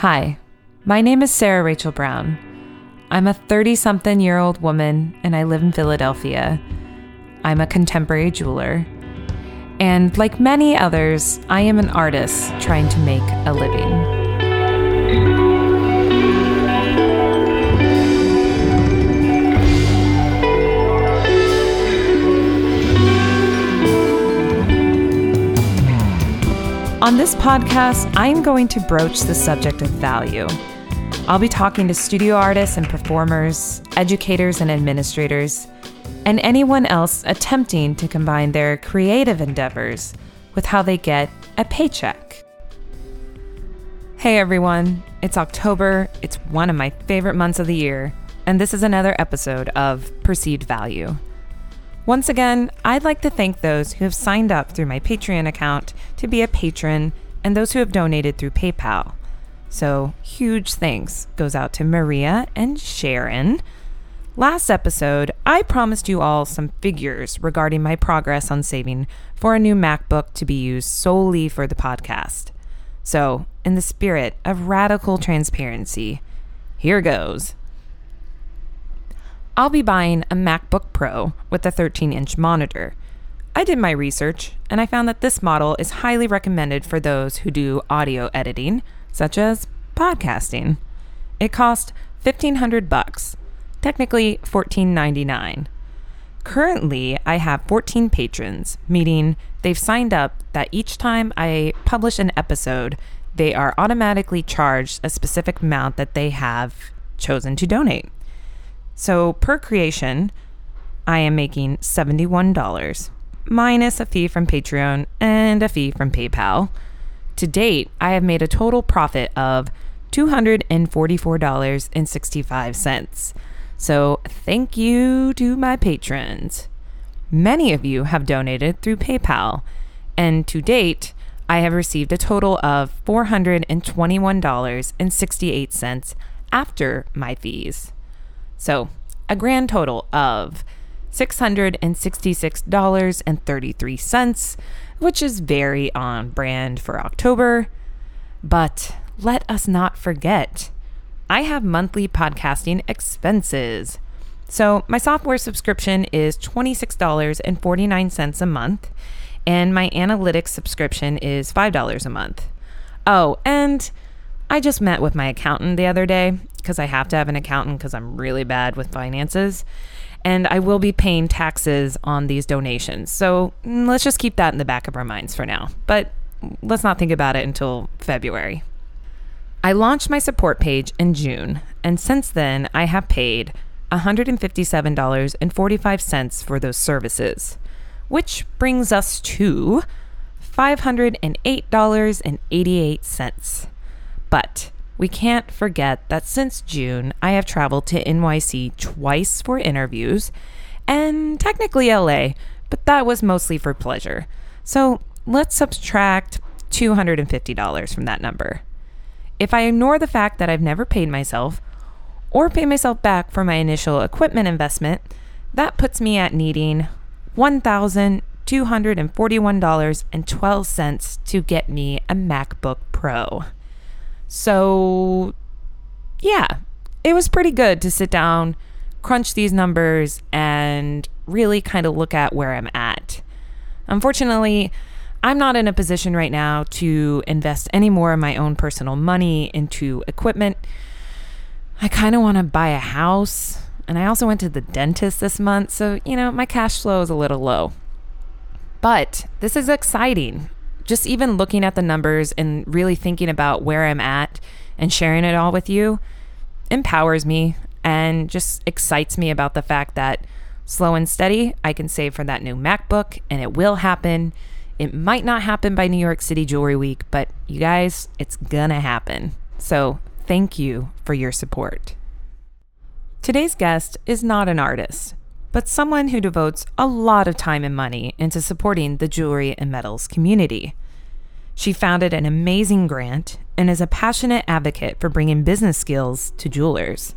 Hi, my name is Sarah Rachel Brown. I'm a 30 something year old woman and I live in Philadelphia. I'm a contemporary jeweler. And like many others, I am an artist trying to make a living. On this podcast, I am going to broach the subject of value. I'll be talking to studio artists and performers, educators and administrators, and anyone else attempting to combine their creative endeavors with how they get a paycheck. Hey everyone, it's October. It's one of my favorite months of the year, and this is another episode of Perceived Value. Once again, I'd like to thank those who have signed up through my Patreon account to be a patron and those who have donated through PayPal. So, huge thanks goes out to Maria and Sharon. Last episode, I promised you all some figures regarding my progress on saving for a new MacBook to be used solely for the podcast. So, in the spirit of radical transparency, here goes. I'll be buying a MacBook Pro with a 13 inch monitor. I did my research and I found that this model is highly recommended for those who do audio editing, such as podcasting. It cost 1500 bucks, technically 14.99. Currently, I have 14 patrons, meaning they've signed up that each time I publish an episode, they are automatically charged a specific amount that they have chosen to donate. So per creation, I am making $71 minus a fee from Patreon and a fee from PayPal. To date, I have made a total profit of $244.65. So thank you to my patrons. Many of you have donated through PayPal, and to date, I have received a total of $421.68 after my fees. So, a grand total of $666.33, which is very on brand for October. But let us not forget, I have monthly podcasting expenses. So, my software subscription is $26.49 a month, and my analytics subscription is $5 a month. Oh, and I just met with my accountant the other day because I have to have an accountant because I'm really bad with finances. And I will be paying taxes on these donations. So mm, let's just keep that in the back of our minds for now. But let's not think about it until February. I launched my support page in June, and since then I have paid $157.45 for those services, which brings us to $508.88. But we can't forget that since June, I have traveled to NYC twice for interviews and technically LA, but that was mostly for pleasure. So let's subtract $250 from that number. If I ignore the fact that I've never paid myself or pay myself back for my initial equipment investment, that puts me at needing $1,241.12 to get me a MacBook Pro. So, yeah, it was pretty good to sit down, crunch these numbers, and really kind of look at where I'm at. Unfortunately, I'm not in a position right now to invest any more of my own personal money into equipment. I kind of want to buy a house, and I also went to the dentist this month, so, you know, my cash flow is a little low. But this is exciting just even looking at the numbers and really thinking about where I'm at and sharing it all with you empowers me and just excites me about the fact that slow and steady, I can save for that new MacBook and it will happen. It might not happen by New York City Jewelry Week, but you guys, it's gonna happen. So thank you for your support. Today's guest is not an artist, but someone who devotes a lot of time and money into supporting the jewelry and metals community. She founded an amazing grant and is a passionate advocate for bringing business skills to jewelers.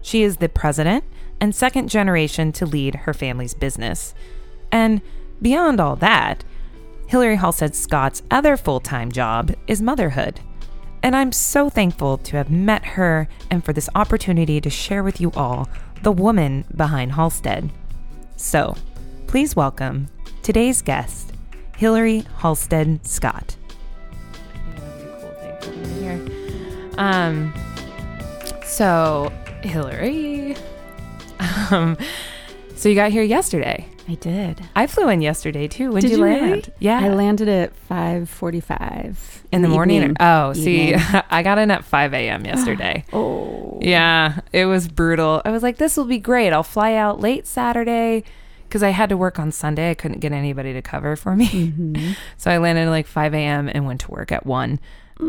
She is the president and second generation to lead her family's business. And beyond all that, Hillary Halstead Scott's other full time job is motherhood. and I'm so thankful to have met her and for this opportunity to share with you all the woman behind Halstead. So, please welcome today's guest, Hillary Halstead Scott. Um, so Hillary, um, so you got here yesterday. I did. I flew in yesterday too. When Did did you land? really? Yeah, I landed at 5:45 in the morning. evening. Oh, see, I got in at 5 a.m. yesterday. Oh. yeah, it was brutal. I was like, this will be great. I'll fly out late Saturday because I had to work on Sunday. I couldn't get anybody to cover for me. Mhm. So I landed at like 5 a.m. and went to work at 1.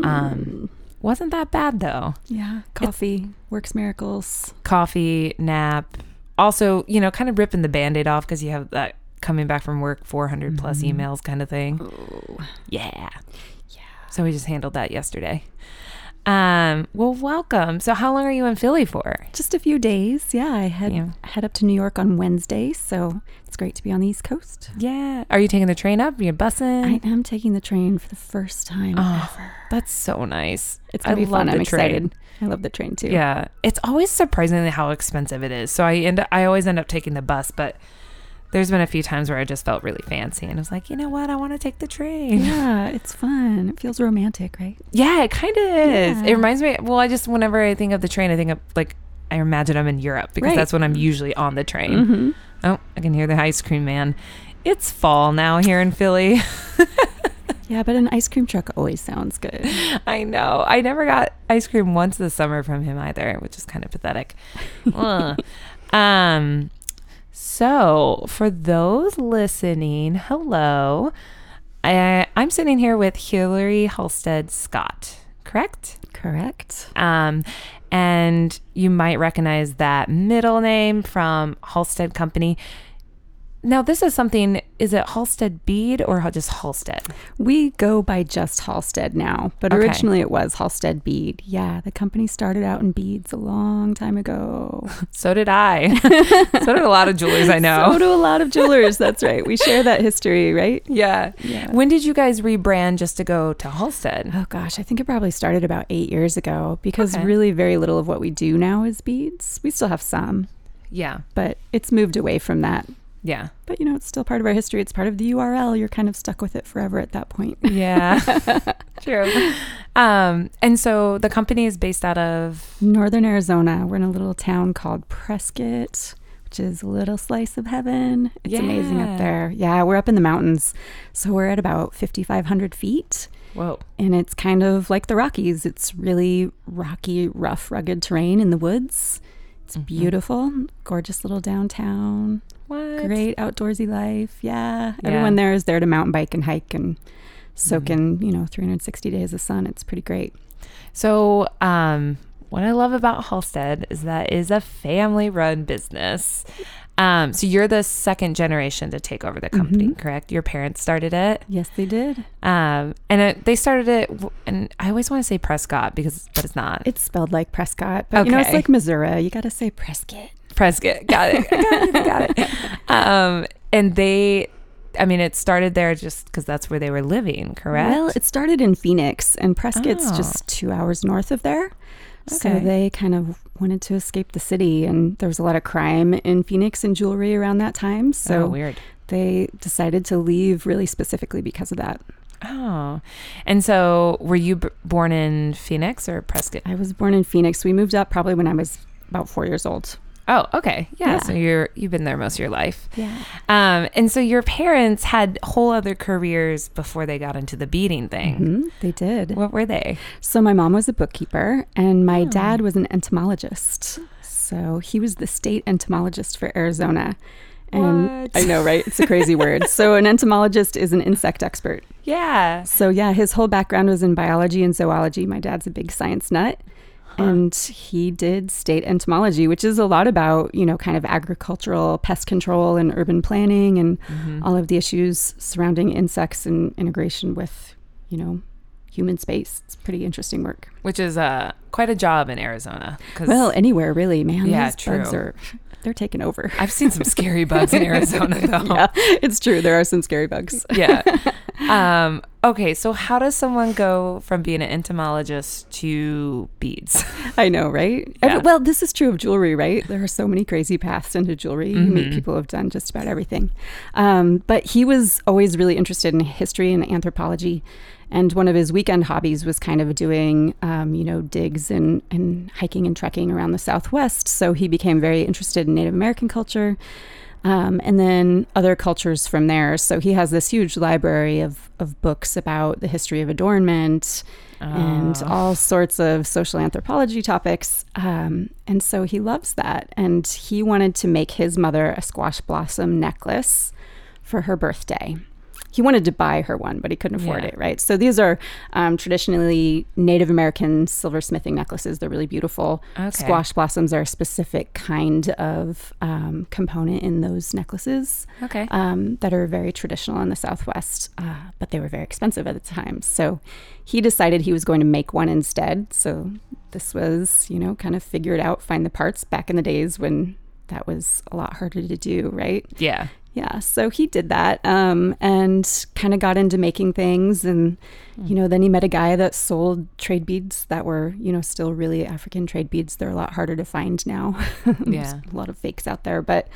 Um, wasn't that bad though. Yeah, coffee works miracles. Coffee, nap. Also, you know, kind of ripping the band aid off because you have that coming back from work 400 plus Mhm. emails kind of thing. Oh. Yeah. Yeah. So we just handled that yesterday. Um, well, welcome. So how long are you in Philly for? Just a few days. Yeah, I head Yeah. head up to New York on Wednesday, so it's great to be on the East Coast. Yeah. Are you taking the train up? Are you bussing? I am taking the train for the first time Oh, ever. That's so nice. It's gonna I be fun. I'm train. excited. I love the train too. Yeah. It's always surprisingly how expensive it is. So I end I always end up taking the bus, but there's been a few times where I just felt really fancy and I was like, you know what? I want to take the train. Yeah, it's fun. It feels romantic, right? Yeah, it kind of is. Yeah. It reminds me. Well, I just whenever I think of the train, I think of like I imagine I'm in Europe because Right. that's when I'm usually on the train. Mm-hmm. Oh, I can hear the ice cream man. It's fall now here in Philly. Yeah, but an ice cream truck always sounds good. I know. I never got ice cream once this summer from him either, which is kind of pathetic. Um, so for those listening, hello. I, I'm sitting here with Hillary Halstead Scott, correct? Correct. Um, and you might recognize that middle name from Halstead Company. Now, this is something, is it Halstead Bead or just Halstead? We go by just Halstead now, but Okay. originally it was Halstead Bead. Yeah, the company started out in beads a long time ago. So did I. so did a lot of jewelers I know. So do a lot of jewelers. That's right. We share that history, right? yeah. Yeah. When did you guys rebrand just to go to Halstead? Oh gosh, I think it probably started about eight years ago because Okay. really very little of what we do now is beads. We still have some, Yeah. but it's moved away from that. Yeah. But you know, it's still part of our history. It's part of the URL. You're kind of stuck with it forever at that point. Yeah. True. Um, and so the company is based out of Northern Arizona. We're in a little town called Prescott, which is a little slice of heaven. It's amazing up there. Yeah, we're up in the mountains. So we're at about 5,500 feet. Whoa. And it's kind of like the Rockies. It's really rocky, rough, rugged terrain in the woods. It's Mm-hmm. beautiful, gorgeous little downtown, What? great outdoorsy life. Yeah. Yeah. Everyone there is there to mountain bike and hike and soak Mm-hmm. in, you know, 360 days of sun. It's pretty great. So, um, what I love about Halstead is that it is a family run business. Um, so you're the second generation to take over the company, Mhm. correct? Your parents started it. Yes, they did. Um, and it, they started it, and I always want to say Prescott because, but it's not. It's spelled like Prescott, but you know, it's like Missouri. You got to say Prescott. Prescott. Got it. Got it. Got it. Um, and they, I mean, it started there just because that's where they were living, correct? Well, it started in Phoenix, and Prescott's Oh. just two hours north of there. Okay. So they kind of wanted to escape the city, and there was a lot of crime in Phoenix and jewelry around that time. oh, So weird. they decided to leave really specifically because of that. Oh, and so were you b- born in Phoenix or Prescott? I was born in Phoenix. We moved up probably when I was about four years old. Oh, okay. Yeah. Yeah. So you're you've been there most of your life. Yeah. Um, and so your parents had whole other careers before they got into the beading thing. hmm they did. What were they? So my mom was a bookkeeper, and my Oh. dad was an entomologist. So he was the state entomologist for Arizona. And What? I know, right? It's a crazy word. So an entomologist is an insect expert. Yeah. So yeah, his whole background was in biology and zoology. My dad's a big science nut. And he did state entomology, which is a lot about, you know, kind of agricultural pest control and urban planning and Mm-hmm. all of the issues surrounding insects and integration with, you know, human space. It's pretty interesting work. Which is uh, quite a job in Arizona. Well, anywhere really, man. Yeah, bugs true. are they're taking over. I've seen some scary bugs in Arizona, though. yeah, it's true. There are some scary bugs. yeah. Um, okay, so how does someone go from being an entomologist to beads? I know, right? Yeah. Every- well, this is true of jewelry, right? There are so many crazy paths into jewelry. You meet people who have done just about everything. Um, but he was always really interested in history and anthropology. And one of his weekend hobbies was kind of doing, um, you know, digs and, and hiking and trekking around the Southwest. So he became very interested in Native American culture um, and then other cultures from there. So he has this huge library of, of books about the history of adornment and Oh. all sorts of social anthropology topics. Um, and so he loves that. And he wanted to make his mother a squash blossom necklace for her birthday. He wanted to buy her one, but he couldn't afford Yeah. it, right? So these are um, traditionally Native American silversmithing necklaces. They're really beautiful. Okay. Squash blossoms are a specific kind of um, component in those necklaces Okay. um, that are very traditional in the Southwest, uh, but they were very expensive at the time. So he decided he was going to make one instead. So this was, you know, kind of figure it out, find the parts back in the days when that was a lot harder to do, right? yeah. Yeah, so he did that um, and kind of got into making things. And, you know, then he met a guy that sold trade beads that were, you know, still really African trade beads. They're a lot harder to find now. There's Yeah. a lot of fakes out there. But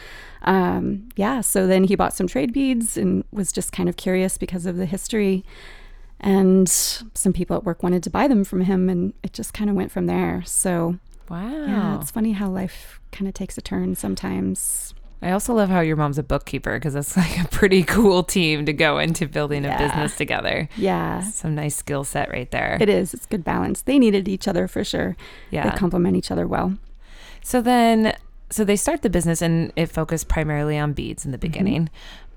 um, yeah, so then he bought some trade beads and was just kind of curious because of the history. And some people at work wanted to buy them from him, and it just kind of went from there. So, Wow. yeah, it's funny how life kind of takes a turn sometimes. I also love how your mom's a bookkeeper because that's like a pretty cool team to go into building a business together. Yeah, Some nice skill set right there. It is. It's good balance. They needed each other for sure. yeah. They complement each other well. So then, so they start the business and it focused primarily on beads in the beginning.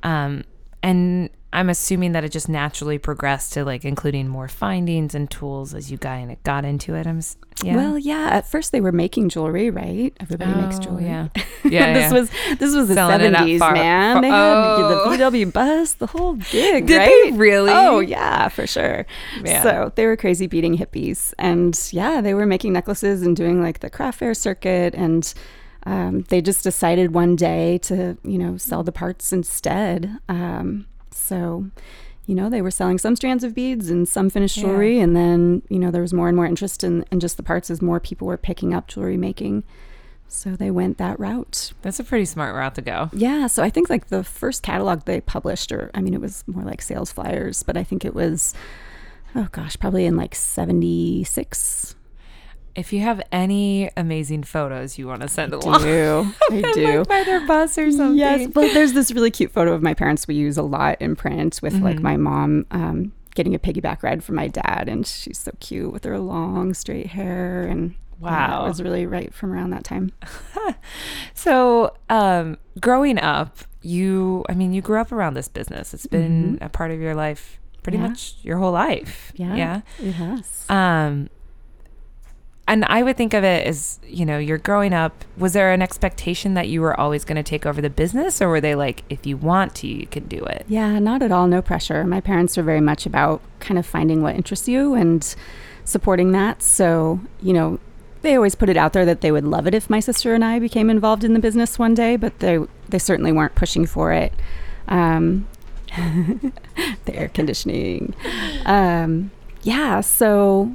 Um, and I'm assuming that it just naturally progressed to like including more findings and tools as you got, got into it. I'm, yeah. Well, yeah. At first, they were making jewelry, right? Everybody makes Oh, jewelry. Yeah. Yeah. this yeah. was this was the seventies, man. far- they had oh. the VW bus, the whole gig, Did right? they really? Oh yeah, for sure. Yeah. So they were crazy beading hippies, and yeah, they were making necklaces and doing like the craft fair circuit, and um, they just decided one day to you know sell the parts instead. Um, so. You know, they were selling some strands of beads and some finished Yeah. jewelry, and then you know there was more and more interest in, in just the parts as more people were picking up jewelry making. So they went that route. That's a pretty smart route to go. Yeah, so I think like the first catalog they published, or I mean, it was more like sales flyers, but I think it was, oh gosh, probably in like 76. If you have any amazing photos you want to send I along, do. I do. like by their bus or something. Yes, but there's this really cute photo of my parents we use a lot in print with like Mhm. my mom um, getting a piggyback ride from my dad, and she's so cute with her long straight hair and. Wow. it was really right from around that time. So, um, growing up, you, I mean, you grew up around this business. It's been a part of your life pretty Mm-hmm. Yeah. much your whole life. Yeah, Yeah. it has. Um, and I would think of it as, you know, you're growing up. Was there an expectation that you were always going to take over the business, or were they like, if you want to, you can do it? Yeah, not at all. No pressure. My parents are very much about kind of finding what interests you and supporting that. So, you know, they always put it out there that they would love it if my sister and I became involved in the business one day, but they they certainly weren't pushing for it. Um, the air conditioning. Um, yeah, so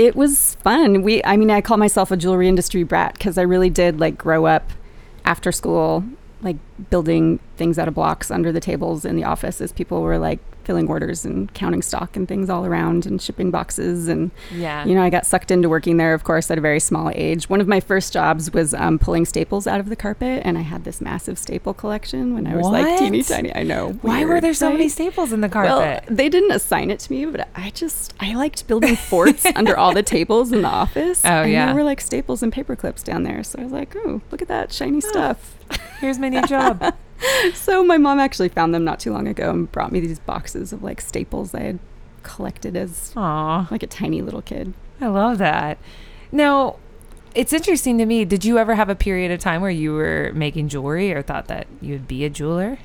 it was fun. We, I mean, I call myself a jewelry industry brat because I really did like grow up after school, like building things out of blocks under the tables in the office as people were like filling orders and counting stock and things all around and shipping boxes and Yeah. you know, I got sucked into working there, of course, at a very small age. One of my first jobs was um, pulling staples out of the carpet, and I had this massive staple collection when I was like teeny tiny. I know. Why were there so many staples in the carpet Well, they didn't assign it to me, but I just I liked building forts under all the tables in the office. Oh, and yeah. there were like staples and paper clips down there. So I was like, oh, look at that shiny stuff. Here's my new job. so my mom actually found them not too long ago and brought me these boxes of like staples I had collected as Aw. like a tiny little kid. I love that. Now, it's interesting to me. Did you ever have a period of time where you were making jewelry or thought that you'd be a jeweler?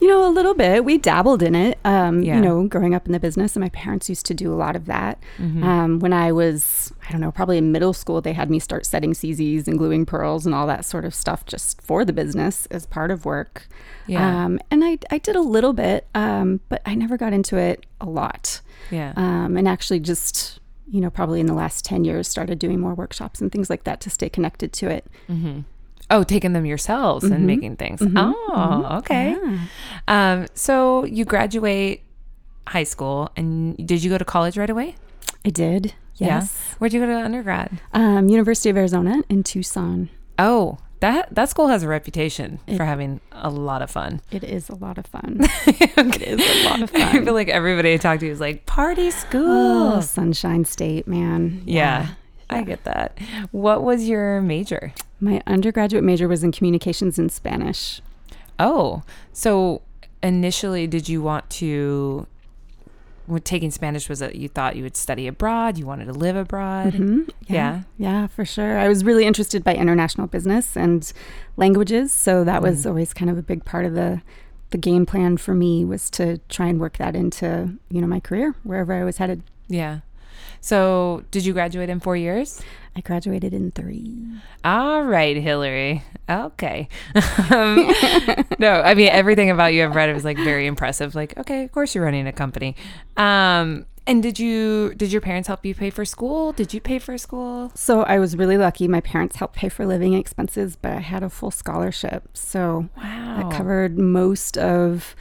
You know, a little bit. We dabbled in it, um, Yeah. you know, growing up in the business, and my parents used to do a lot of that. Mhm. Um, when I was, I don't know, probably in middle school, they had me start setting CZs and gluing pearls and all that sort of stuff just for the business as part of work. Yeah. Um, and I, I did a little bit, um, but I never got into it a lot. Yeah. Um, and actually, just, you know, probably in the last 10 years, started doing more workshops and things like that to stay connected to it. oh, taking them yourselves and making things. Oh, okay. Um, so you graduate high school, and did you go to college right away? I did. Yes. Yeah. Where'd you go to undergrad? Um, University of Arizona in Tucson. Oh, that that school has a reputation for having a lot of fun. It is a lot of fun. It is a lot of fun. I feel like everybody I talk to is like party school. Oh, Sunshine State, man. yeah, I get that. What was your major? My undergraduate major was in communications and Spanish. Oh, so initially, did you want to? Taking Spanish was that you thought you would study abroad? You wanted to live abroad? Hmm? Yeah. Yeah, for sure. I was really interested by international business and languages, so that was always kind of a big part of the the game plan for me was to try and work that into, you know, my career wherever I was headed. Yeah. So, did you graduate in four years? I graduated in 3. All right, Hillary. Okay. um, no, I mean everything about you I've read was like very impressive. Like, okay, of course you're running a company. Um, and did you did your parents help you pay for school? Did you pay for school? So I was really lucky. My parents helped pay for living expenses, but I had a full scholarship. So Wow. that covered most of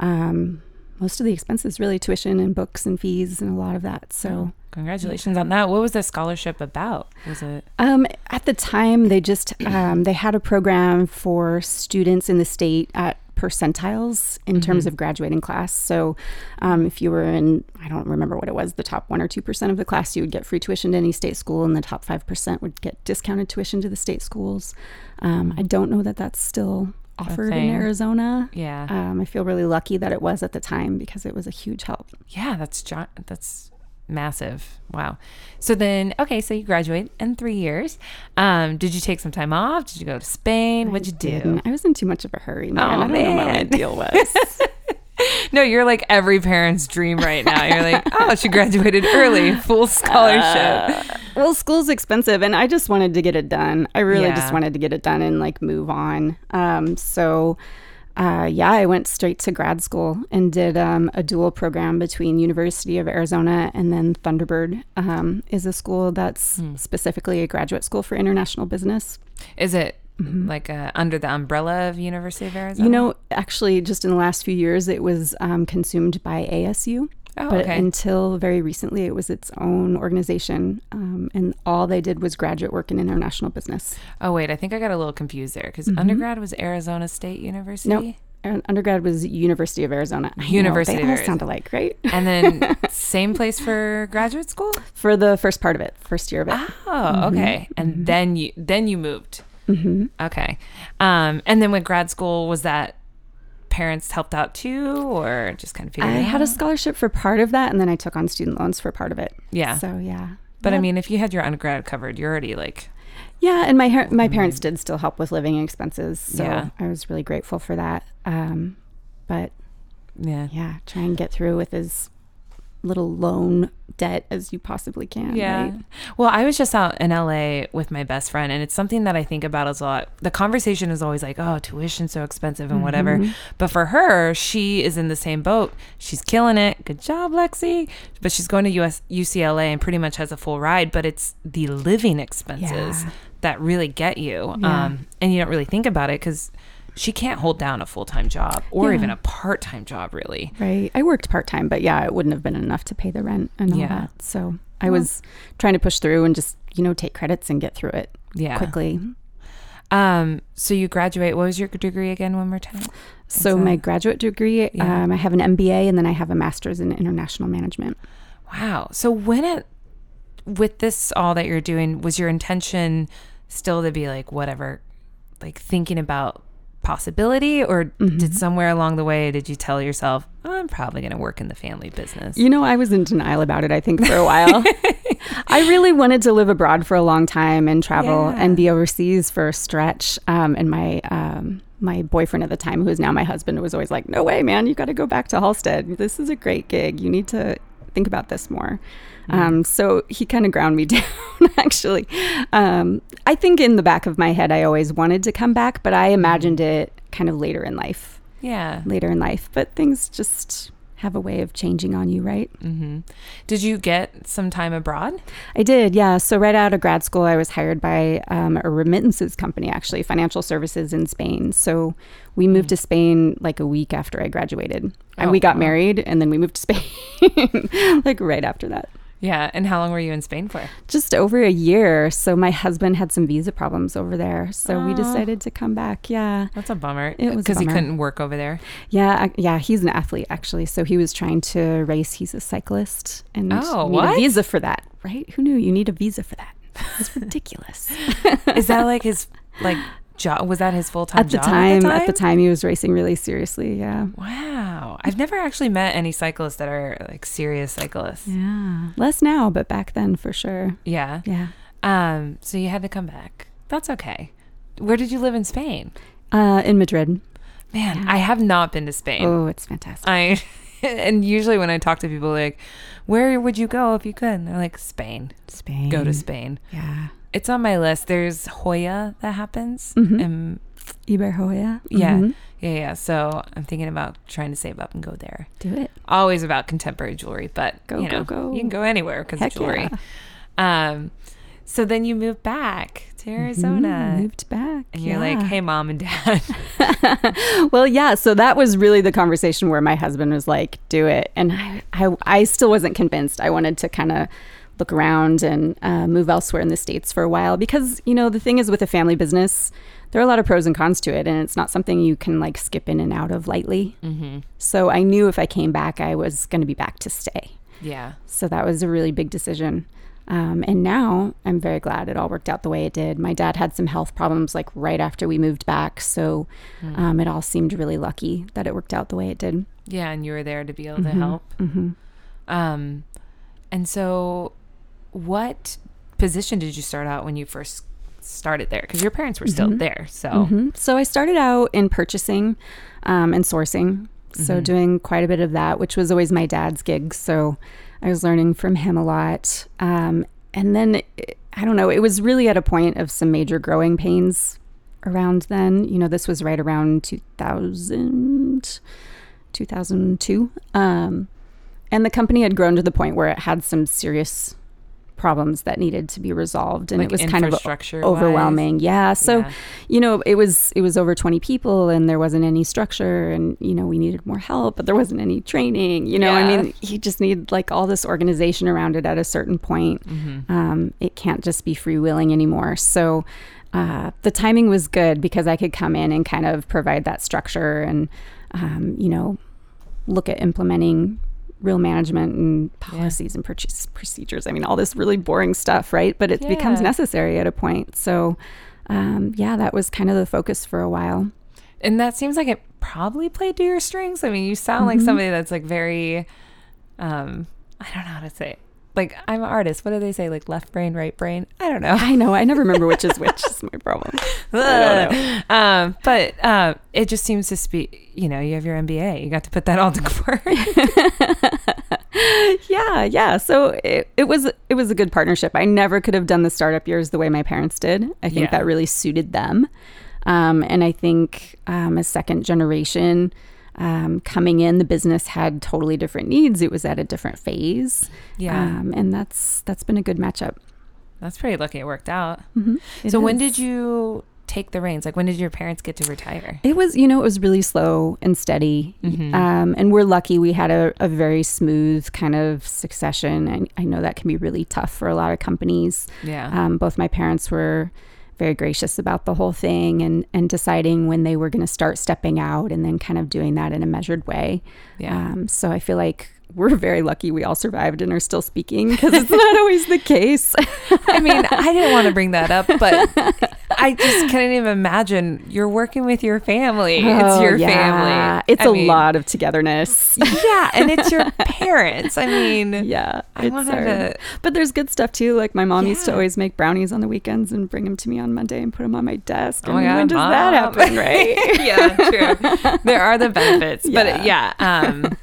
um, most of the expenses, really tuition and books and fees and a lot of that. So Congratulations on that. What was the scholarship about? Was it um, at the time, they just um, they had a program for students in the state at percentiles in terms of graduating class. So um, if you were in, I don't remember what it was, the top one or two percent of the class, you would get free tuition to any state school, and the top five percent would get discounted tuition to the state schools. Um, I don't know that that's still offered in. Arizona. Yeah. Um, I feel really lucky that it was at the time because it was a huge help. Yeah, that's gi- that's massive. Wow. So then, okay, so you graduate in three years. Um, did you take some time off? Did you go to Spain? What'd you do? Didn't- I was in too much of a hurry, man. Oh, I don't know what my man. deal was. No, you're like every parent's dream right now. You're like, oh, she graduated early, full scholarship. well, school's expensive, and I just wanted to get it done. I really Yeah. just wanted to get it done and like move on. Um, so, uh, yeah, I went straight to grad school and did um, a dual program between University of Arizona and then Thunderbird um, is a school that's Hmm. specifically a graduate school for international business. Is it like uh, under the umbrella of University of Arizona? You know, actually, just in the last few years, it was um, consumed by ASU. Oh, but okay. until very recently, it was its own organization, um, and all they did was graduate work in international business. oh, wait, I think I got a little confused there because undergrad was Arizona State University. Nope. Undergrad was University of Arizona. I know, University they of all Arizona. sound alike, right? And then same place for graduate school? For the first part of it, first year of it. Oh, okay. And then you then you moved. Mm-hmm. Okay. Um, and then with grad school, was that parents helped out too, or just kind of I figured it had a scholarship for part of that, and then I took on student loans for part of it. Yeah. So yeah. But I mean, if you had your undergrad covered, you're already like, Yeah, and my her- my parents did still help with living expenses, so Yeah. I was really grateful for that. Um, but yeah. yeah, try and get through with as little loan debt as you possibly can. Yeah. right? Well, I was just out in LA with my best friend, and it's something that I think about as a lot. The conversation is always like, oh, tuition's so expensive and whatever. But for her, she is in the same boat. She's killing it. Good job, Lexi. But she's going to US, UCLA and pretty much has a full ride, but it's the living expenses Yeah. that really get you. Yeah. Um, and you don't really think about it because she can't hold down a full time job or Yeah. even a part time job, really. Right. I worked part time, but yeah, it wouldn't have been enough to pay the rent and all Yeah. that. So I was trying to push through and just, you know, take credits and get through it Yeah. quickly. Um, so you graduate. What was your degree again? One more time. So my graduate degree, Yeah. um, I have an MBA and then I have a master's in international management. Wow. So when it with this all that you're doing, was your intention still to be like whatever, like thinking about possibility, or Mm-hmm. did somewhere along the way did you tell yourself, oh, I'm probably going to work in the family business? You know, I was in denial about it, I think, for a while. I really wanted to live abroad for a long time and travel Yeah. and be overseas for a stretch. Um, and my um, my boyfriend at the time, who is now my husband, was always like, "No way, man! You got to go back to Halstead. This is a great gig. You need to think about this more." Um, so he kind of ground me down, actually. Um, I think in the back of my head, I always wanted to come back, but I imagined it kind of later in life. Yeah. Later in life. But things just have a way of changing on you, right? Mm-hmm. Did you get some time abroad? I did, yeah. So right out of grad school, I was hired by um, a remittances company, actually, financial services in Spain. So we moved to Spain like a week after I graduated, and Oh, we got wow. married, and then we moved to Spain, like right after that. Yeah. And how long were you in Spain for? Just over a year. So my husband had some visa problems over there, so we decided to come back. Yeah, That's a bummer. It was because he couldn't work over there. yeah, I- yeah. He's an athlete actually, so he was trying to race. He's a cyclist, and Oh, need what? a visa for that, right? Who knew you need a visa for that? It's ridiculous. Is that like his like job? Was that his full time at the time, at the time, he was racing really seriously. Yeah. Wow. I've never actually met any cyclists that are like serious cyclists. Yeah. Less now, but back then for sure. Yeah. Yeah. Um. So you had to come back. That's okay. Where did you live in Spain? Uh, in Madrid. Man, Yeah. I have not been to Spain. Oh, it's fantastic. I and usually when I talk to people like, where would you go if you could? And they're like Spain. Spain. Go to Spain. Yeah. It's on my list. There's Joya that happens. Mhm. And Iberjoya. Yeah. Mhm. yeah, yeah. So I'm thinking about trying to save up and go there. Do it. Always about contemporary jewelry, but Go, you know, go, go. you can go anywhere because of jewelry. yeah. Um, so then you moved back to Mhm. Arizona, Moved back. and you're like, "Hey, mom and dad." well, yeah. So that was really the conversation where my husband was like, "Do it," and I, I, I still wasn't convinced. I wanted to kind of look around and uh, move elsewhere in the states for a while because you know the thing is with a family business, there are a lot of pros and cons to it, and it's not something you can like skip in and out of lightly. mm-hmm. So I knew if I came back, I was going to be back to stay. Yeah, So that was a really big decision. Um, and now I'm very glad it all worked out the way it did. My dad had some health problems like right after we moved back. So um, it all seemed really lucky that it worked out the way it did. yeah, and you were there to be able to Mhm. help. hmm Um, and so, what position did you start out when you first started there? Because your parents were still Mhm. there, so hmm So I started out in purchasing um, and sourcing. So Mhm. doing quite a bit of that, which was always my dad's gig. So I was learning from him a lot. Um, and then it- I don't know, it was really at a point of some major growing pains around then. You know, this was right around 2000, 2002. Um, and the company had grown to the point where it had some serious problems that needed to be resolved. And like it was kind of overwhelming. Yeah. So, Yeah. you know, it was it was over 20 people and there wasn't any structure and you know, we needed more help, but there wasn't any training. You know, I mean, you just need like all this organization around it at a certain point. Mhm. Um, it can't just be freewheeling anymore. So, uh, the timing was good because I could come in and kind of provide that structure and, um, you know, look at implementing real management and policies and purchase procedures. I mean, all this really boring stuff, right? But it becomes necessary at a point. So, um, yeah, that was kind of the focus for a while. And that seems like it probably played to your strengths. I mean, you sound like Mhm. somebody that's like very, um, I don't know how to say. It. Like I'm an artist. What do they say? Like left brain, right brain? I don't know. I know. I never remember which is which. is my problem. Um, but um, it just seems to speak. You know, you have your MBA. You got to put that all to work. yeah, yeah. So it, it was it was a good partnership. I never could have done the startup years the way my parents did. I think Yeah. that really suited them. Um, and I think um, as second generation um, coming in, the business had totally different needs. It was at a different phase. yeah, Um, and that's that's been a good matchup. that's pretty lucky. It worked out. Mhm. It so when did you take the reins? Like when did your parents get to retire? It was, you know, it was really slow and steady. Mhm. Um, and we're lucky we had a, a very smooth kind of succession. And I know that can be really tough for a lot of companies. Yeah. Um, both my parents were very gracious about the whole thing and, and deciding when they were going to start stepping out and then kind of doing that in a measured way. yeah. Um, so I feel like we're very lucky we all survived and are still speaking because it's not always the case. I mean, I didn't want to bring that up, but I just couldn't even imagine you're working with your family. it's Oh, your yeah. family. It's a a lot of togetherness. Yeah, and it's your parents. I mean, yeah. I it's wanted to. But there's good stuff too. Like my mom used to always make brownies on the weekends and bring them to me on Monday and put them on my desk. Oh my And god, when does that happen, right? yeah, true. There are the benefits, but Yeah. yeah, um,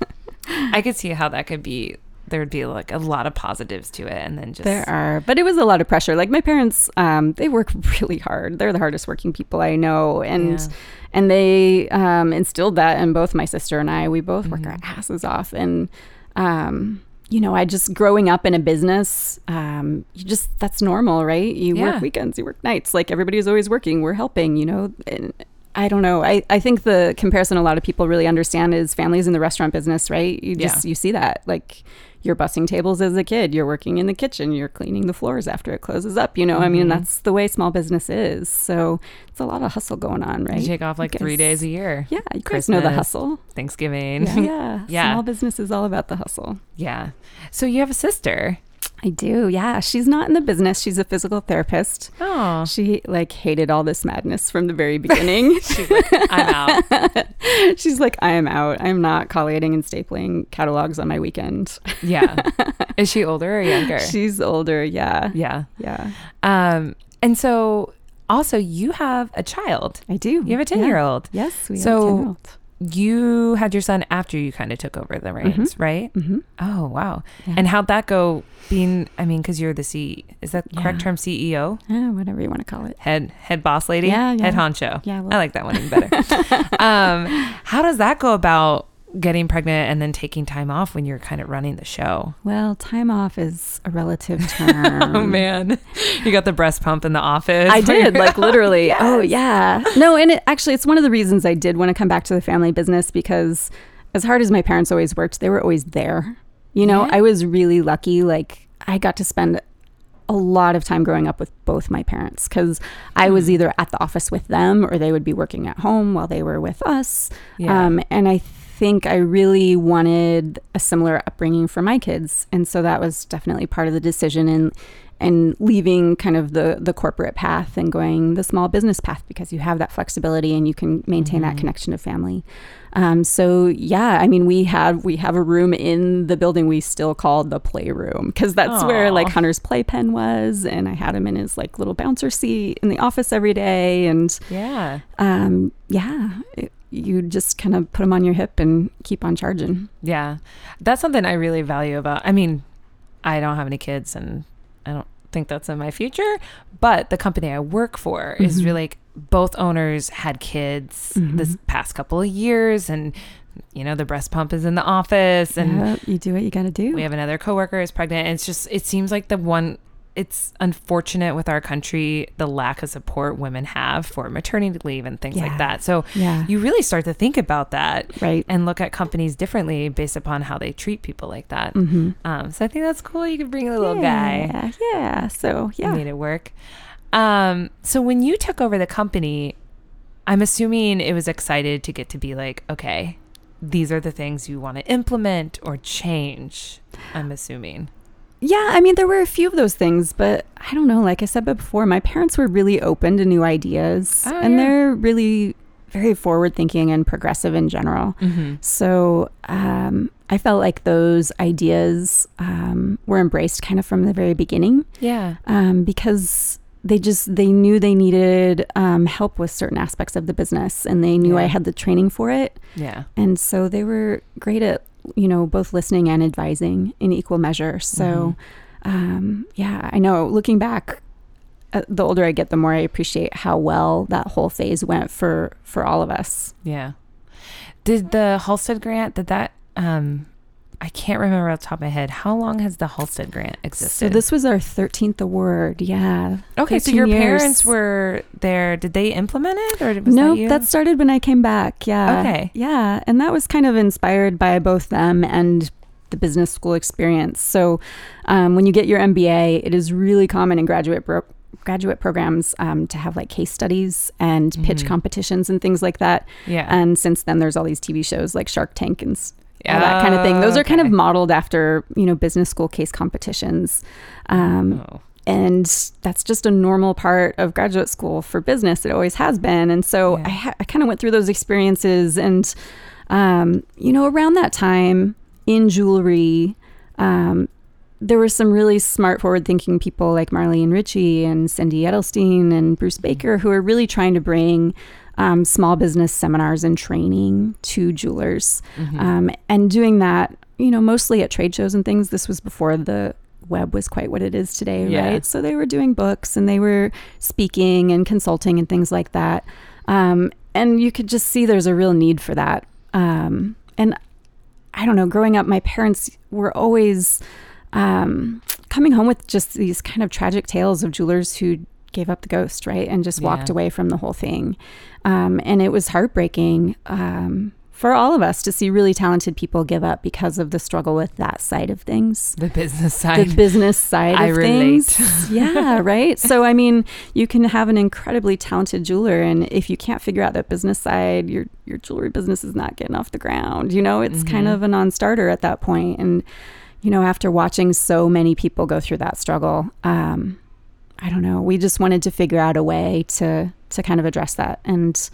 I could see how that could be there'd be like a lot of positives to it, and then just There are, but it was a lot of pressure. Like my parents, um, they work really hard. They're the hardest working people I know, and Yeah. and they um, instilled that in both my sister and I. We both work our Mm-hmm. asses off, and um, you know, I just growing up in a business, um, you just that's normal, right? You Yeah. work weekends, you work nights. Like everybody is always working. We're helping, you know. And, I don't know. I, I think the comparison a lot of people really understand is families in the restaurant business, right? You just Yeah. you see that. Like you're bussing tables as a kid, you're working in the kitchen, you're cleaning the floors after it closes up. You know, I mean Mhm. that's the way small business is. So it's a lot of hustle going on, right? you take off like three days a year. Yeah, you guys know the hustle. Thanksgiving. Yeah, yeah. Yeah. Small business is all about the hustle. yeah. So you have a sister. I do. Yeah, she's not in the business. She's a physical therapist. Oh, She like hated all this madness from the very beginning. she's like, I'm out. She's like, I am out. I'm not collating and stapling catalogs on my weekend. Yeah. Is she older or younger? She's older. Yeah. yeah. Yeah. Um, and so also you have a child. I do. You have a ten year old. Yes. We So- have a 10 year old. You had your son after you kind of took over the reins, right? Mm-hmm. Oh, wow. Yeah. And how'd that go being, I mean, because you're the C, is that the correct Yeah. term CEO? Eh, whatever you want to call it. Head, head boss lady? Yeah, yeah. Head honcho. Yeah, well- I like that one even better. um, how does that go about getting pregnant and then taking time off when you're kind of running the show? Well, time off is a relative term. Oh man, you got the breast pump in the office. I did, like literally. Oh yeah. No, and it actually it's one of the reasons I did want to come back to the family business because as hard as my parents always worked, they were always there. You know, Yeah. I was really lucky like I got to spend a lot of time growing up with both my parents cuz I was either at the office with them or they would be working at home while they were with us. Yeah. Um and I think I really wanted a similar upbringing for my kids. And so that was definitely part of the decision and and leaving kind of the the corporate path and going the small business path because you have that flexibility and you can maintain that connection to family. Um, so yeah, I mean we had we have a room in the building. We still call the playroom because that's where like Hunter's playpen was, and I had him in his like little bouncer seat in the office every day, and yeah. um, yeah, it, you just kind of put them on your hip and keep on charging. Yeah. That's something I really value about. I mean, I don't have any kids and I don't think that's in my future, but the company I work for is Mhm. really like both owners had kids this Mhm. past couple of years and you know, the breast pump is in the office and yeah, you do what you got to do. we have another coworker is pregnant and it's just it seems like the one it's unfortunate with our country the lack of support women have for maternity leave and things Yeah. like that. So yeah, you really start to think about that right. and look at companies differently based upon how they treat people like that. Mm-hmm. Um, so I think that's cool. You could bring a little guy Yeah, yeah. So yeah, made it work. Um, so when you took over the company, I'm assuming it was excited to get to be like, okay, these are the things you want to implement or change. I'm assuming. Yeah, I mean, there were a few of those things, but I don't know. Like I said before, my parents were really open to new ideas, Oh, and yeah. they're really very forward thinking and progressive in general. Mm-hmm. So um, I felt like those ideas um, were embraced kind of from the very beginning Yeah. um, because they just they knew they needed um, help with certain aspects of the business, and they knew I had the training for it. Yeah. And so they were great at, you know, both listening and advising in equal measure. So, um, yeah, I know looking back, uh, the older I get, the more I appreciate how well that whole phase went for, for all of us. Yeah. Did the Halstead grant, did that, um, I can't remember off the top of my head. How long has the Halstead grant existed? So this was our 13th award. Yeah. okay, so your years. parents were there. Did they implement it or was no, that that started when I came back. Yeah. Okay. Yeah. And that was kind of inspired by both them and the business school experience. So um, when you get your MBA, it is really common in graduate bro- graduate programs um, to have like case studies and pitch Mhm. competitions and things like that. yeah. And since then, there's all these TV shows like Shark Tank and all that kind of thing. Those are kind of modeled after you know business school case competitions. Um, Oh. and that's just a normal part of graduate school for business it always has been and so Yeah. i, ha- I kind of went through those experiences and um, you know around that time in jewelry um, there were some really smart forward thinking people like marlene richey and cindy edelstein and bruce baker who are really trying to bring um, small business seminars and training to jewelers Mhm. um, and doing that you know, mostly at trade shows and things. This was before the web was quite what it is today, Yeah. right? So they were doing books and they were speaking and consulting and things like that. Um, and you could just see there's a real need for that. Um, and I don't know, growing up, my parents were always um, coming home with just these kind of tragic tales of jewelers who gave up the ghost, right? And just walked Yeah. away from the whole thing. Um, and it was heartbreaking um, for all of us to see really talented people give up because of the struggle with that side of things. The business side. The business side I of relate. things. yeah, right. So, I mean, you can have an incredibly talented jeweler, and if you can't figure out that business side, your your jewelry business is not getting off the ground. You know, it's kind Mhm. of a non-starter at that point. And you know, after watching so many people go through that struggle, um, I don't know. We just wanted to figure out a way to to kind of address that and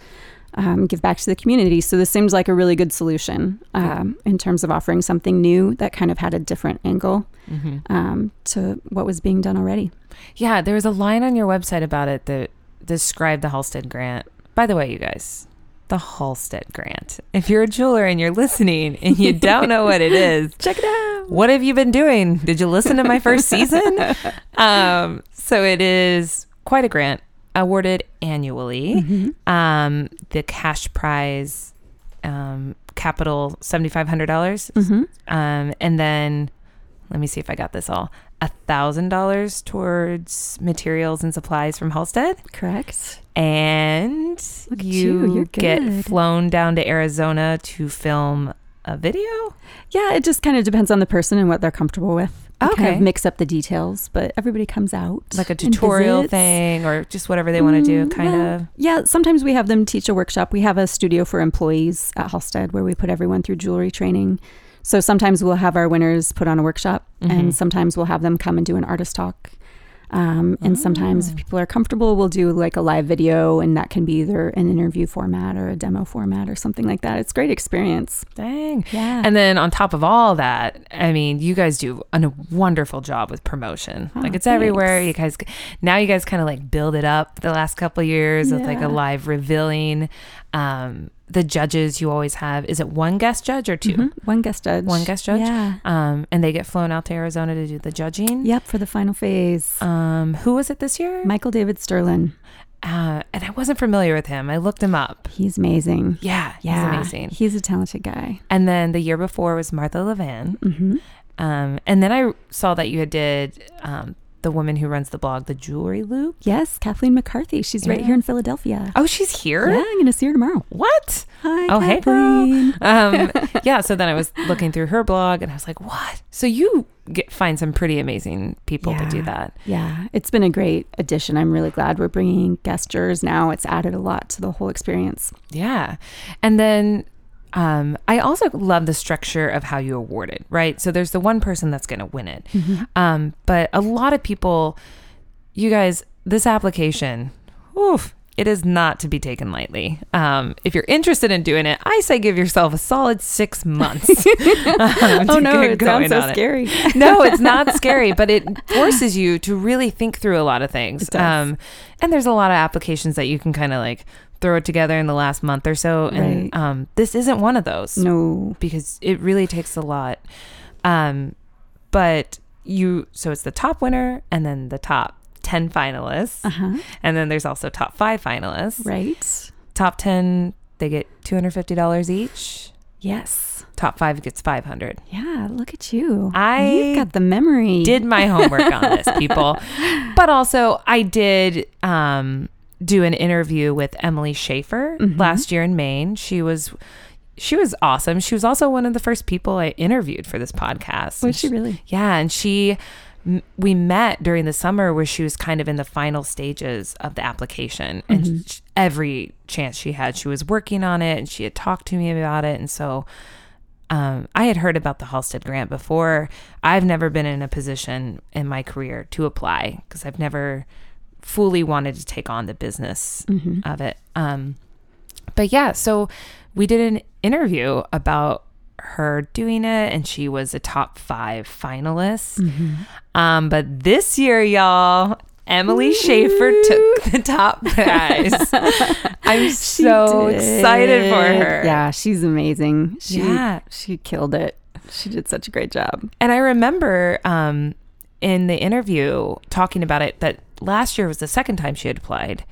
um, give back to the community. So this seems like a really good solution um, in terms of offering something new that kind of had a different angle Mhm. um, to what was being done already. Yeah, there was a line on your website about it that described the Halstead Grant. By the way, you guys, the Halstead Grant. If you're a jeweler and you're listening and you don't know what it is, Check it out. what have you been doing? Did you listen to my first season? Um, so it is quite a grant awarded annually. Mm-hmm. Um, the cash prize, um, capital seventy five hundred dollars, hmm um, and then let me see if I got this all. A thousand dollars towards materials and supplies from Halstead, Correct. and you, you, you're get good. flown down to Arizona to film a video. Yeah, it just kind of depends on the person and what they're comfortable with. We Kind Okay. of mix up the details, but everybody comes out like a tutorial thing or just whatever they want to do Mm, kind well, of Yeah, sometimes we have them teach a workshop. We have a studio for employees at Halstead where we put everyone through jewelry training. So sometimes we'll have our winners put on a workshop, Mhm. and sometimes we'll have them come and do an artist talk. Um, and sometimes, Oh. if people are comfortable, we'll do like a live video, and that can be either an interview format or a demo format or something like that. It's a great experience. dang Yeah. and then on top of all that i mean you guys do a wonderful job with promotion Oh, like it's everywhere you guys now you guys kind of like build it up the last couple of years with like a live revealing um the judges you always have is it one guest judge or 2 Mhm. One guest judge. One guest judge? Yeah. um and they get flown out to arizona to do the judging Yep, for the final phase. um who was it this year Michael David Sterling. uh and i wasn't familiar with him i looked him up He's amazing. yeah Yeah. he's amazing He's a talented guy. and then the year before was Marthe Le Van hmm Um, and then I saw that you had did um, the woman who runs the blog, the Jewelry Loupe. Yes, Kathleen McCarthy. She's right here in Philadelphia. Oh, she's here. Yeah, I'm going to see her tomorrow. What? Hi, Oh, hey, girl. Um, yeah. So then I was looking through her blog, and I was like, "What?" So you get find some pretty amazing people to do that. Yeah, it's been a great addition. I'm really glad we're bringing guest jurors now. It's added a lot to the whole experience. Yeah. And then um, I also love the structure of how you award it, right? So there's the one person that's going to win it. Um, but a lot of people, you guys, this application, oof, it is not to be taken lightly. Um, if you're interested in doing it, I say give yourself a solid six months. um, Oh no, it sounds so on it. scary. no, it's not scary, but it forces you to really think through a lot of things. Um, and there's a lot of applications that you can kind of like throw it together in the last month or so. And Right. um, this isn't one of those No. because it really takes a lot. Um, but you, so it's the top winner and then the top 10 finalists. Uh huh. And then there's also top five finalists. Right. Top 10, they get $250 each. Yes. Top five gets 500 Yeah. Look at you. I You've got the memory. did my homework on this, people. But also, I did um, do an interview with Emily Schaefer Mhm. last year in Maine. She was she was awesome. She was also one of the first people I interviewed for this podcast. Was she really? Yeah, and she we met during the summer where she was kind of in the final stages of the application and Mhm. sh- every chance she had she was working on it and she had talked to me about it and so um, I had heard about the Halstead grant before. I've never been in a position in my career to apply because I've never fully wanted to take on the business hmm of it. Um, but yeah, so we did an interview about her doing it, and she was a top five finalist. Mm-hmm. Um, but this year, y'all, Emily Schaefer took the top prize. I'm so excited for her. Yeah, she's amazing. She, Yeah. She killed it. She did such a great job. And I remember um, in the interview talking about it that last year was the second time she had applied.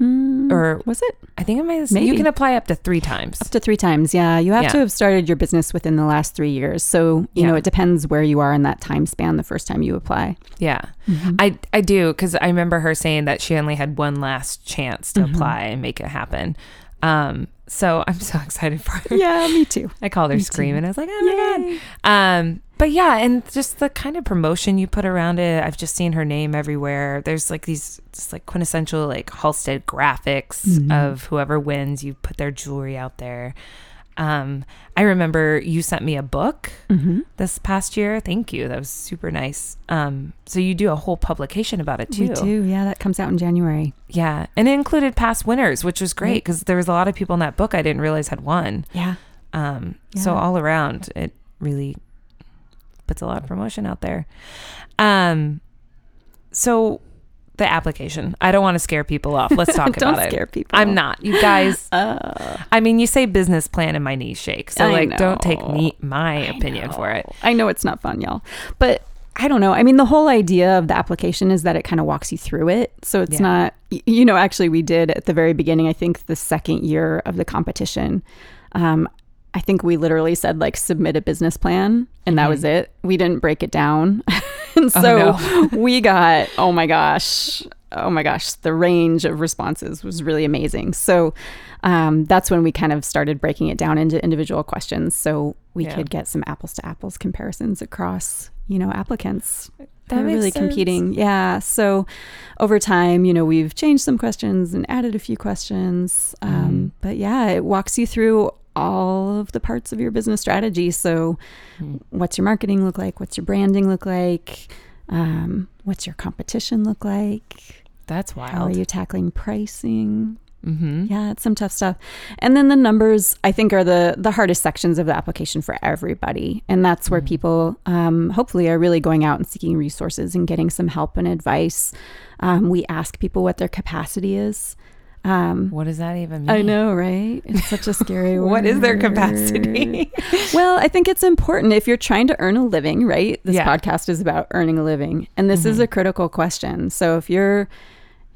Mm, Or- was it I think it might have, Maybe. you can apply up to three times. up to three times? Yeah, you have Yeah. to have started your business within the last three years. So you know it depends where you are in that time span the first time you apply. Yeah. I, I do because I remember her saying that she only had one last chance to apply and make it happen. Um, so I'm so excited for her. yeah, me too. I called her Me too. screaming. I was like, oh my God. Um, but yeah, and just the kind of promotion you put around it. I've just seen her name everywhere. There's like these just like quintessential like Halstead graphics Mhm. of whoever wins. You put their jewelry out there. Um, I remember you sent me a book Mm-hmm. this past year. Thank you. That was super nice. Um, so you do a whole publication about it too. We do. Yeah, that comes out in January. Yeah, and it included past winners, which was great Right. because there was a lot of people in that book I didn't realize had won. Yeah. Um, so all around, it really puts a lot of promotion out there. Um, so the application. I don't want to scare people off. Let's talk about it. Don't scare people. I'm not. You guys. Uh, I mean, you say business plan, and my knees shake. So I like, don't take me my I opinion for it. I know it's not fun, y'all. But I don't know. I mean, the whole idea of the application is that it kind of walks you through it. So it's Yeah. not, you know, actually, we did at the very beginning, I think the second year of the competition. Um, I think we literally said, like, submit a business plan, and that Mhm. was it. We didn't break it down. and Oh, so we got, oh my gosh, oh my gosh, the range of responses was really amazing. So um, that's when we kind of started breaking it down into individual questions so we Yeah. could get some apples to apples comparisons across, you know, applicants. That makes really sense. competing. Yeah. So over time, you know, we've changed some questions and added a few questions. Mm-hmm. Um, but yeah, it walks you through all of the parts of your business strategy. So, Mhm. what's your marketing look like? What's your branding look like? Um, what's your competition look like? That's wild. How are you tackling pricing? Mm-hmm. Yeah, it's some tough stuff. And then the numbers, I think, are the the hardest sections of the application for everybody, and that's where Mhm. people, um, hopefully, are really going out and seeking resources and getting some help and advice. Um, we ask people what their capacity is. Um, What does that even mean? I know, right? It's such a scary word. What is their capacity? well, I think it's important if you're trying to earn a living, right? This Yeah. podcast is about earning a living, and this is Mhm. a critical question. So if you're,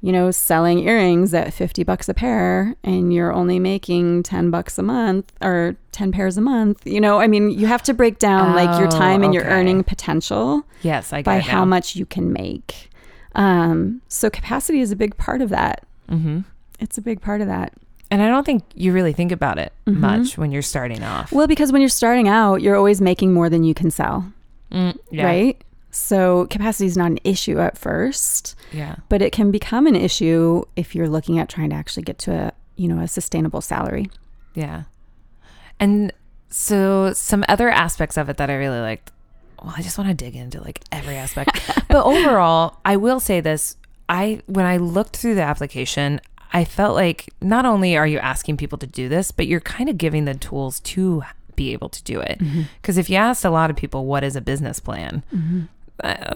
you know, selling earrings at 50 bucks a pair and you're only making 10 bucks a month or 10 pairs a month, you know, I mean, you have to break down like your Oh, time and your earning potential yes, I get by how much you can make. Um, so capacity is a big part of that. Mm-hmm. It's a big part of that. And I don't think you really think about it Mhm. much when you're starting off. Well, because when you're starting out, you're always making more than you can sell. Mm, yeah. right? So capacity is not an issue at first, Yeah. but it can become an issue if you're looking at trying to actually get to a you know a sustainable salary. Yeah. And so some other aspects of it that I really liked. Well, I just want to dig into like every aspect. but overall, I will say this. I when I looked through the application, I felt like not only are you asking people to do this, but you're kind of giving the tools to be able to do it. Because if you asked a lot of people what is a business plan, uh,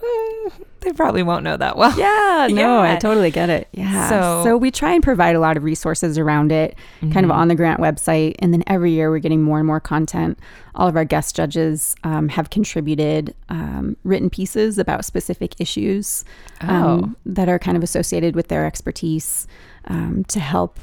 they probably won't know that well. Yeah, no, I totally get it. Yeah. So- So, we try and provide a lot of resources around it, kind of Mhm. on the grant website, and then every year we're getting more and more content. All of our guest judges um, have contributed um, written pieces about specific issues Oh. um, that are kind of associated with their expertise um, to help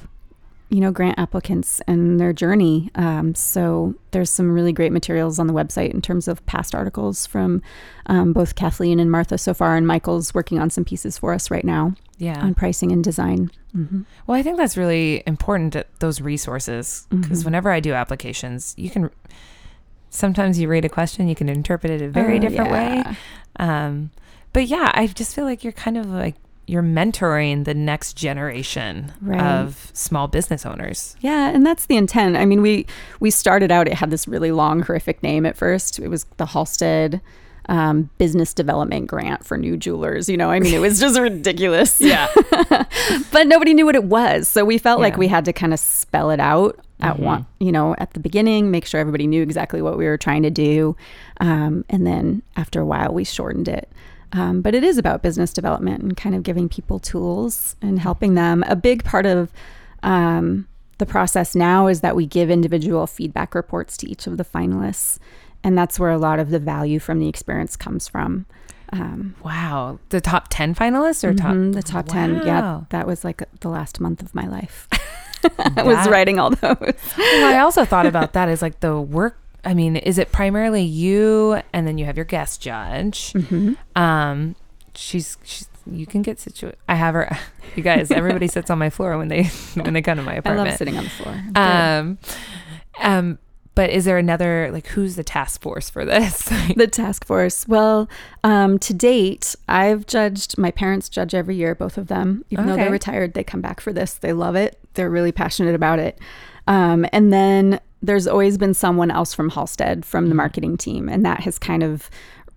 you know grant applicants and their journey um, so there's some really great materials on the website in terms of past articles from um, both kathleen and martha so far and michael's working on some pieces for us right now yeah. on pricing and design mm-hmm. Well, I think that's really important, that- those resources, because Mhm. whenever I do applications, you can sometimes you read a question, you can interpret it a very Oh, different yeah. way. Um, but yeah, I just feel like you're kind of like you're mentoring the next generation Right. of small business owners. Yeah, and that's the intent. I mean, we we started out. It had this really long, horrific name at first. It was the Halstead um, Business Development Grant for New Jewelers. You know, I mean, it was just ridiculous. Yeah. but nobody knew what it was, so we felt like we had to kind of spell it out at Mhm. one. You know, at the beginning, make sure everybody knew exactly what we were trying to do, um, and then after a while, we shortened it. Um, but it is about business development and kind of giving people tools and helping them. A big part of um, the process now is that we give individual feedback reports to each of the finalists. and that's where a lot of the value from the experience comes from. Um, Wow. The top 10 finalists or top? mhm, the top 10. Yeah, that was like the last month of my life. I was writing all those. Well, I also thought about that as like the work. I mean, is it primarily you and then you have your guest judge? Mhm. Um, she's, she's, you can get situated. I have her, you guys, everybody sits on my floor when they, when they come to my apartment. I love sitting on the floor. Um, um, but is there another, like, who's the task force for this? the task force. Well, um, to date, I've judged. My parents judge every year, both of them. Even though they're retired, they come back for this. They love it. They're really passionate about it. Um, and then there's always been someone else from Halstead from the marketing team, and that has kind of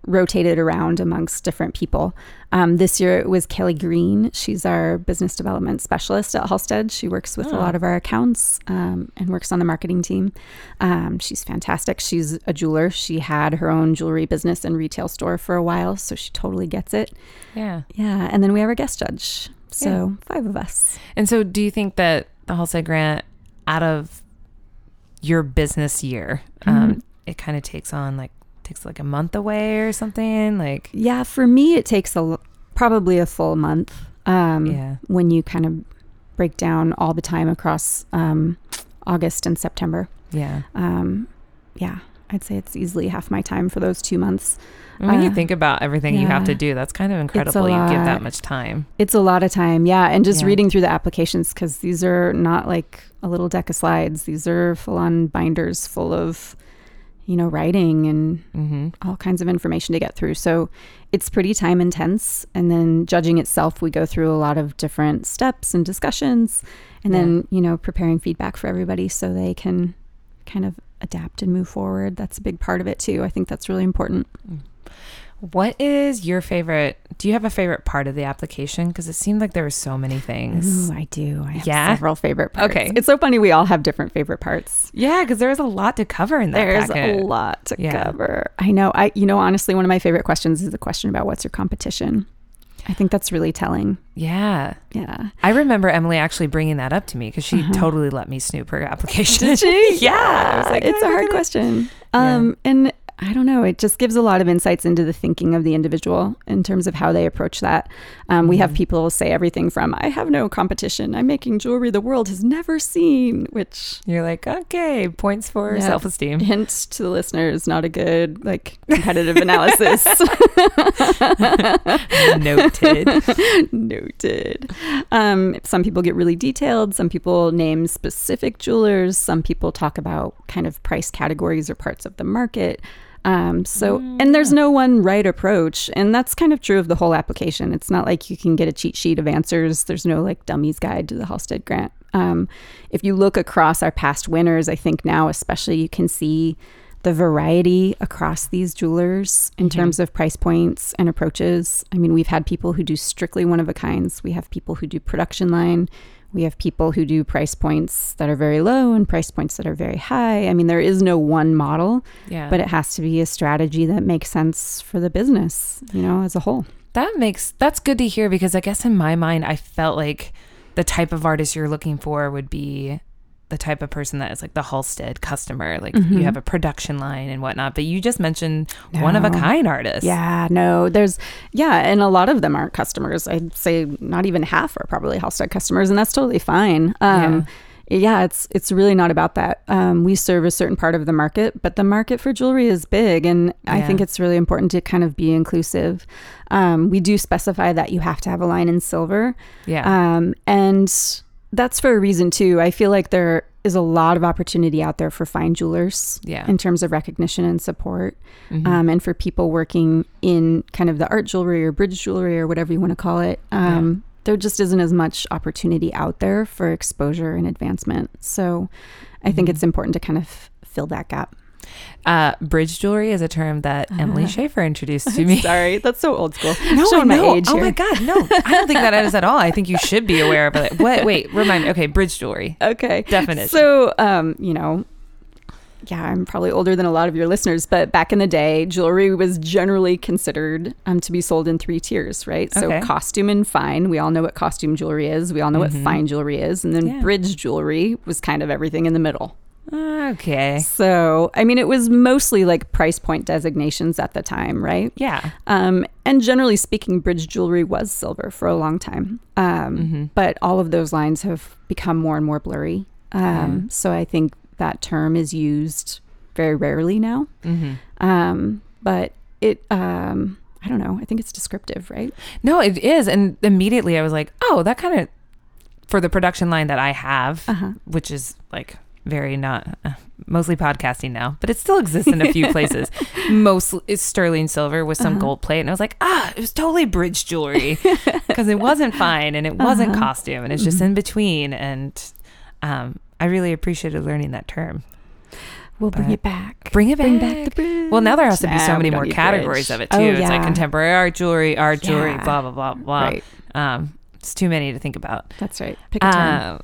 rotated around amongst different people. Um, this year it was Kelly Green. She's our business development specialist at Halstead. She works with a Oh. lot of our accounts um, and works on the marketing team. Um, she's fantastic. She's a jeweler. She had her own jewelry business and retail store for a while, so she totally gets it. yeah. Yeah. And then we have our guest judge. So five of us. And so do you think that the Halstead grant out of your business year, um, it kind of takes on like, takes like a month away or something like, Yeah, for me, it takes a probably a full month. Um, Yeah. When you kind of break down all the time across um, August and September. yeah. Um, yeah, I'd say it's easily half my time for those two months. When you Uh, think about everything you have to do, that's kind of incredible. You give that much time. It's a lot of time, yeah, and just Yeah. reading through the applications because these are not like a little deck of slides. These are full-on binders full of, you know, writing and hmm all kinds of information to get through. So it's pretty time intense. And then judging itself, we go through a lot of different steps and discussions, and then you know preparing feedback for everybody so they can kind of adapt and move forward. That's a big part of it too. I think that's really important. What is your favorite? Do you have a favorite part of the application? Because it seemed like there were so many things. Ooh, I do. I have Yeah? several favorite parts. Okay. It's so funny. We all have different favorite parts. Yeah, because there was a lot to cover in that There's packet. a lot to Yeah. cover. I know. I you know honestly, one of my favorite questions is the question about what's your competition. I think that's really telling. Yeah. Yeah. I remember Emily actually bringing that up to me because she Uh-huh. totally let me snoop her application. Did she? yeah. I was like, it's "Oh, a hard at it." question. Yeah. Um, and I don't know. It just gives a lot of insights into the thinking of the individual in terms of how they approach that. Um, We have Mhm. people say everything from "I have no competition. I'm making jewelry the world has never seen," which You're like, okay, points for Yeah. self esteem. hint to the listeners not a good like competitive analysis. Noted. Noted. Um, some people get really detailed. Some people name specific jewelers. Some people talk about kind of price categories or parts of the market. Um, so, and there's no one right approach. And that's kind of true of the whole application. It's not like you can get a cheat sheet of answers. There's no like dummies guide to the Halstead grant. Um, if you look across our past winners, I think now especially you can see the variety across these jewelers in terms of price points and approaches. I mean, we've had people who do strictly one of a kinds. We have people who do production line. We have people who do price points that are very low and price points that are very high. I mean, there is no one model, Yeah. but it has to be a strategy that makes sense for the business, you know, as a whole. That makes that's good to hear because I guess in my mind I felt like the type of artist you're looking for would be the type of person that is like the Halstead customer. Like Mhm. you have a production line and whatnot. But you just mentioned one of a kind artist. Yeah, no, there's, yeah, and a lot of them aren't customers. I'd say not even half are probably Halstead customers, and that's totally fine. Um, yeah. it's it's really not about that. Um, we serve a certain part of the market, but the market for jewelry is big, and I think it's really important to kind of be inclusive. Um, we do specify that you have to have a line in silver, Yeah. um, and that's for a reason too. I feel like there is a lot of opportunity out there for fine jewelers yeah. in terms of recognition and support Mhm. um, and for people working in kind of the art jewelry or bridge jewelry or whatever you want to call it. Um, There just isn't as much opportunity out there for exposure and advancement. So I think Mhm. it's important to kind of fill that gap. Uh, bridge jewelry is a term that Emily Uh. Schaefer introduced to me. Sorry, that's so old school. No, Showing my no. age oh my god, no! I don't think that is at all. I think you should be aware of it. What? Wait, remind me. Okay, bridge jewelry Okay. definition. So, um, you know, yeah, I'm probably older than a lot of your listeners, but back in the day, jewelry was generally considered um, to be sold in three tiers, right? So, Okay. costume and fine. We all know what costume jewelry is. We all know Mhm. what fine jewelry is. And then Yeah. bridge jewelry was kind of everything in the middle. Okay. So, I mean, it was mostly like price point designations at the time, right? Yeah. Um, and generally speaking, bridge jewelry was silver for a long time. Um, Mhm. But all of those lines have become more and more blurry. Um, So I think that term is used very rarely now. hmm Um, but it, um, I don't know. I think it's descriptive, right? No, it is. And immediately I was like, oh, that kind of, for the production line that I have, Uh huh. which is like very not, uh, mostly podcasting now, but it still exists in a few places. Mostly it's sterling silver with some Uh-huh. gold plate. And I was like, ah, it was totally bridge jewelry because it wasn't fine and it wasn't Uh-huh. costume and it's just Mhm. in between. And um, I really appreciated learning that term. We'll bring But- it back. Bring it back. Bring back. the bridge. Well, now there has to be so Nah, many more categories bridge. of it too. Oh, It's like contemporary art jewelry, art jewelry, Yeah. blah blah blah blah. Right. Um, it's too many to think about. That's right. Pick a term. Um,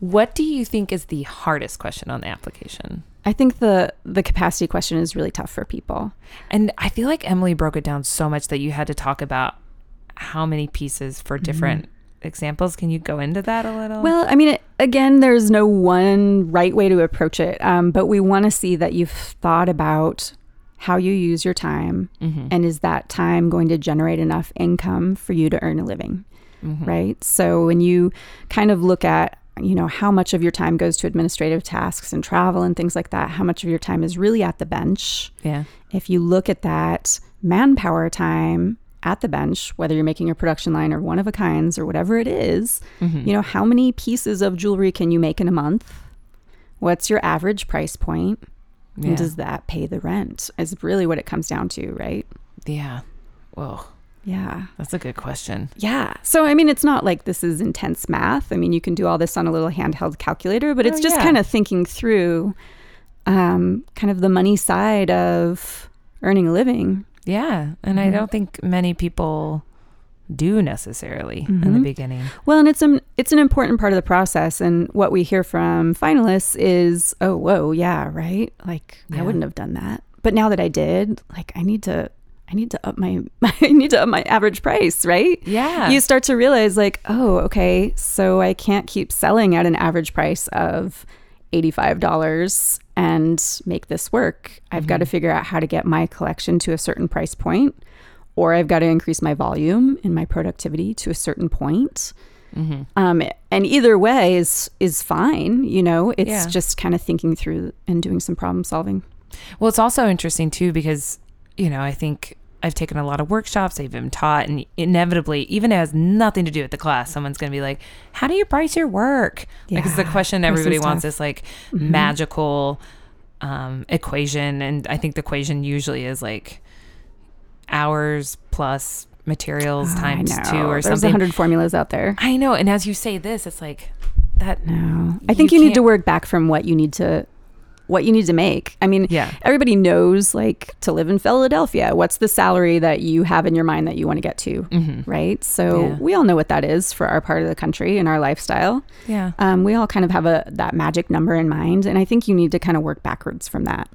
what do you think is the hardest question on the application? I think the the capacity question is really tough for people. And I feel like Emily broke it down so much that you had to talk about how many pieces for different examples. Can you go into that a little? Well, I mean, it, again, there's no one right way to approach it, um, but we want to see that you've thought about how you use your time, Mhm. and is that time going to generate enough income for you to earn a living, Mhm. right? So when you kind of look at you know how much of your time goes to administrative tasks and travel and things like that how much of your time is really at the bench Yeah. if you look at that manpower time at the bench, whether you're making a production line or one of a kinds or whatever it is, Mhm. you know, how many pieces of jewelry can you make in a month? What's your average price point? Yeah. And does that pay the rent? Is really what it comes down to, right? yeah. Whoa. Yeah. That's a good question. Yeah. So, I mean, it's not like this is intense math. I mean, you can do all this on a little handheld calculator, but it's Oh, just yeah. kind of thinking through um, kind of the money side of earning a living. Yeah. And I Mhm. don't think many people do necessarily in the Mhm. beginning. Well, and it's an it's an important part of the process. And what we hear from finalists is, "Oh, whoa, yeah, right. Like Yeah. I wouldn't have done that, but now that I did, like I need to, I need to up my, I need to up my average price, right? Yeah. You start to realize, like, oh, okay, so I can't keep selling at an average price of eighty-five dollars and make this work. I've got to figure out how to get my collection to a certain price point, or I've got to increase my volume and my productivity to a certain point. hmm Um, and either way is is fine. You know, it's Yeah. just kind of thinking through and doing some problem solving. Well, it's also interesting too because, you know, I think I've taken a lot of workshops, I've been taught, and inevitably, even it has nothing to do with the class, someone's going to be like, How do you price your work? like, it's the question everybody wants this like Mhm. magical um, equation. And I think the equation usually is like hours plus materials I times two or There's something. a hundred formulas out there. I know. And as you say this, it's like that. No, I think you, You need to work back from what you need to, what you need to make. I mean, Yeah. everybody knows like to live in Philadelphia. What's the salary that you have in your mind that you want to get to? hmm Right. So Yeah. we all know what that is for our part of the country and our lifestyle. Yeah. Um, we all kind of have a that magic number in mind, and I think you need to kind of work backwards from that.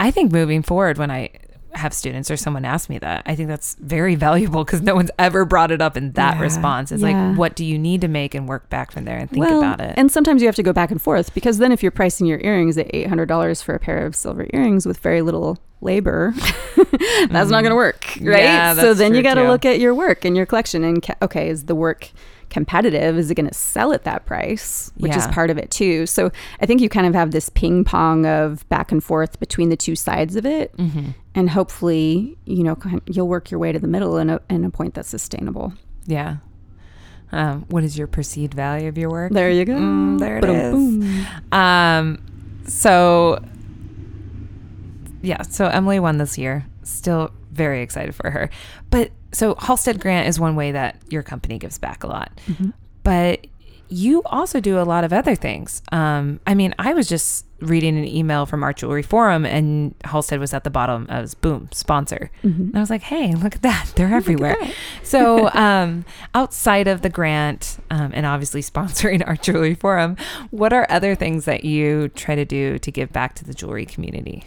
I think moving forward, when I have students or someone asks me that, I think that's very valuable because no one's ever brought it up in that Yeah, response. It's yeah. like, what do you need to make and work back from there and think well, about it. And sometimes you have to go back and forth because then if you're pricing your earrings at eight hundred dollars for a pair of silver earrings with very little labor, that's not going to work, right? Mm-hmm. Yeah, so then you got to look at your work and your collection and ca- okay, is the work competitive? Is it going to sell at that price? Which is part of it too. So I think you kind of have this ping pong of back and forth between the two sides of it, hmm and hopefully, you know, you'll work your way to the middle in a, in a point that's sustainable. Yeah. Um, what is your perceived value of your work? There you go. Mm, there it Ba-dum, is. Um, so yeah, so Emily won this year. Still very excited for her. But so Halstead Grant is one way that your company gives back a lot. Mhm. But you also do a lot of other things. Um, I mean, I was just reading an email from Art Jewelry Forum, and Halstead was at the bottom as boom sponsor. Mhm. And I was like, hey, look at that. They're everywhere. so, um, outside of the grant um, and obviously sponsoring Art jewelry forum, what are other things that you try to do to give back to the jewelry community?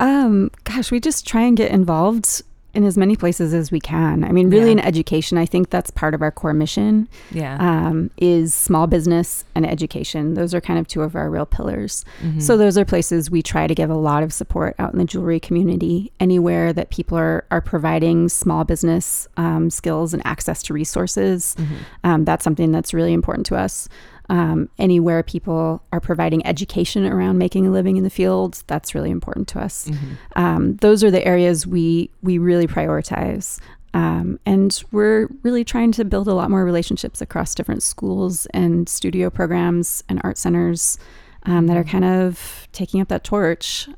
Um, gosh, we just try and get involved in as many places as we can. I mean, really Yeah. in education, I think that's part of our core mission Yeah. um, is small business and education. Those are kind of two of our real pillars. Mhm. So those are places we try to give a lot of support out in the jewelry community. Anywhere that people are are providing small business um, skills and access to resources, Mhm. um, that's something that's really important to us. Um, anywhere people are providing education around making a living in the field, that's really important to us. Mhm. Um, those are the areas we we really prioritize. Um, and we're really trying to build a lot more relationships across different schools and studio programs and art centers um, that are kind of taking up that torch.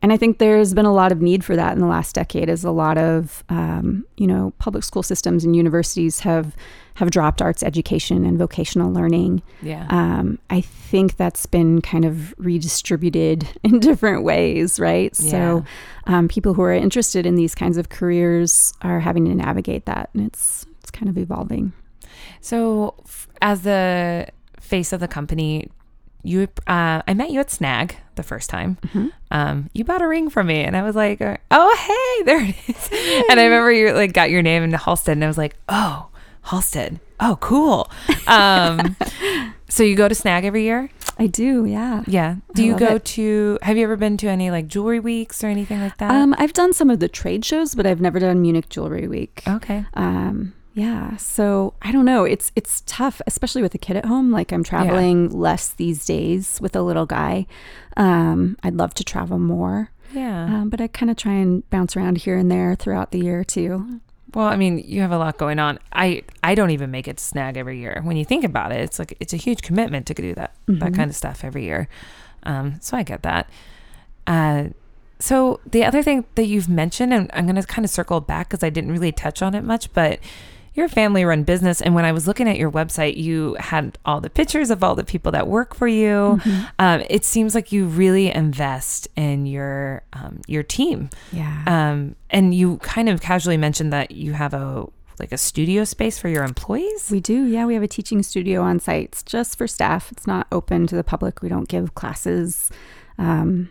And I think there's been a lot of need for that in the last decade, as a lot of um, you know public school systems and universities have have dropped arts education and vocational learning. Yeah. Um, I think that's been kind of redistributed in different ways, right? Yeah. So, um, people who are interested in these kinds of careers are having to navigate that, and it's it's kind of evolving. So, f- as the face of the company, you uh, I met you at Snag the first time. Mhm. Um, you bought a ring from me, and I was like, "Oh, hey, there it is." and I remember you like got your name in Halstead, and I was like, "Oh, Halstead. Oh, cool." Um, so you go to Snag every year? I do, yeah. Yeah. Do I you go it. to? Have you ever been to any like jewelry weeks or anything like that? Um, I've done some of the trade shows, but I've never done Munich Jewelry Week. okay. Um, yeah, so I don't know. It's it's tough, especially with a kid at home. Like I'm traveling less these days with a little guy. Um, I'd love to travel more. Yeah. Um, but I kind of try and bounce around here and there throughout the year too. Well, I mean, you have a lot going on. I I don't even make it to snag every year. When you think about it, it's like it's a huge commitment to do that that Mhm. kind of stuff every year. Um, so I get that. Uh, so the other thing that you've mentioned, and I'm going to kind of circle back because I didn't really touch on it much, but you're a family-run business, and when I was looking at your website, you had all the pictures of all the people that work for you. Mhm. Um, it seems like you really invest in your um, your team. Yeah. Um, and you kind of casually mentioned that you have a like a studio space for your employees. we do. Yeah, we have a teaching studio on site. It's just for staff. It's not open to the public. We don't give classes. Um,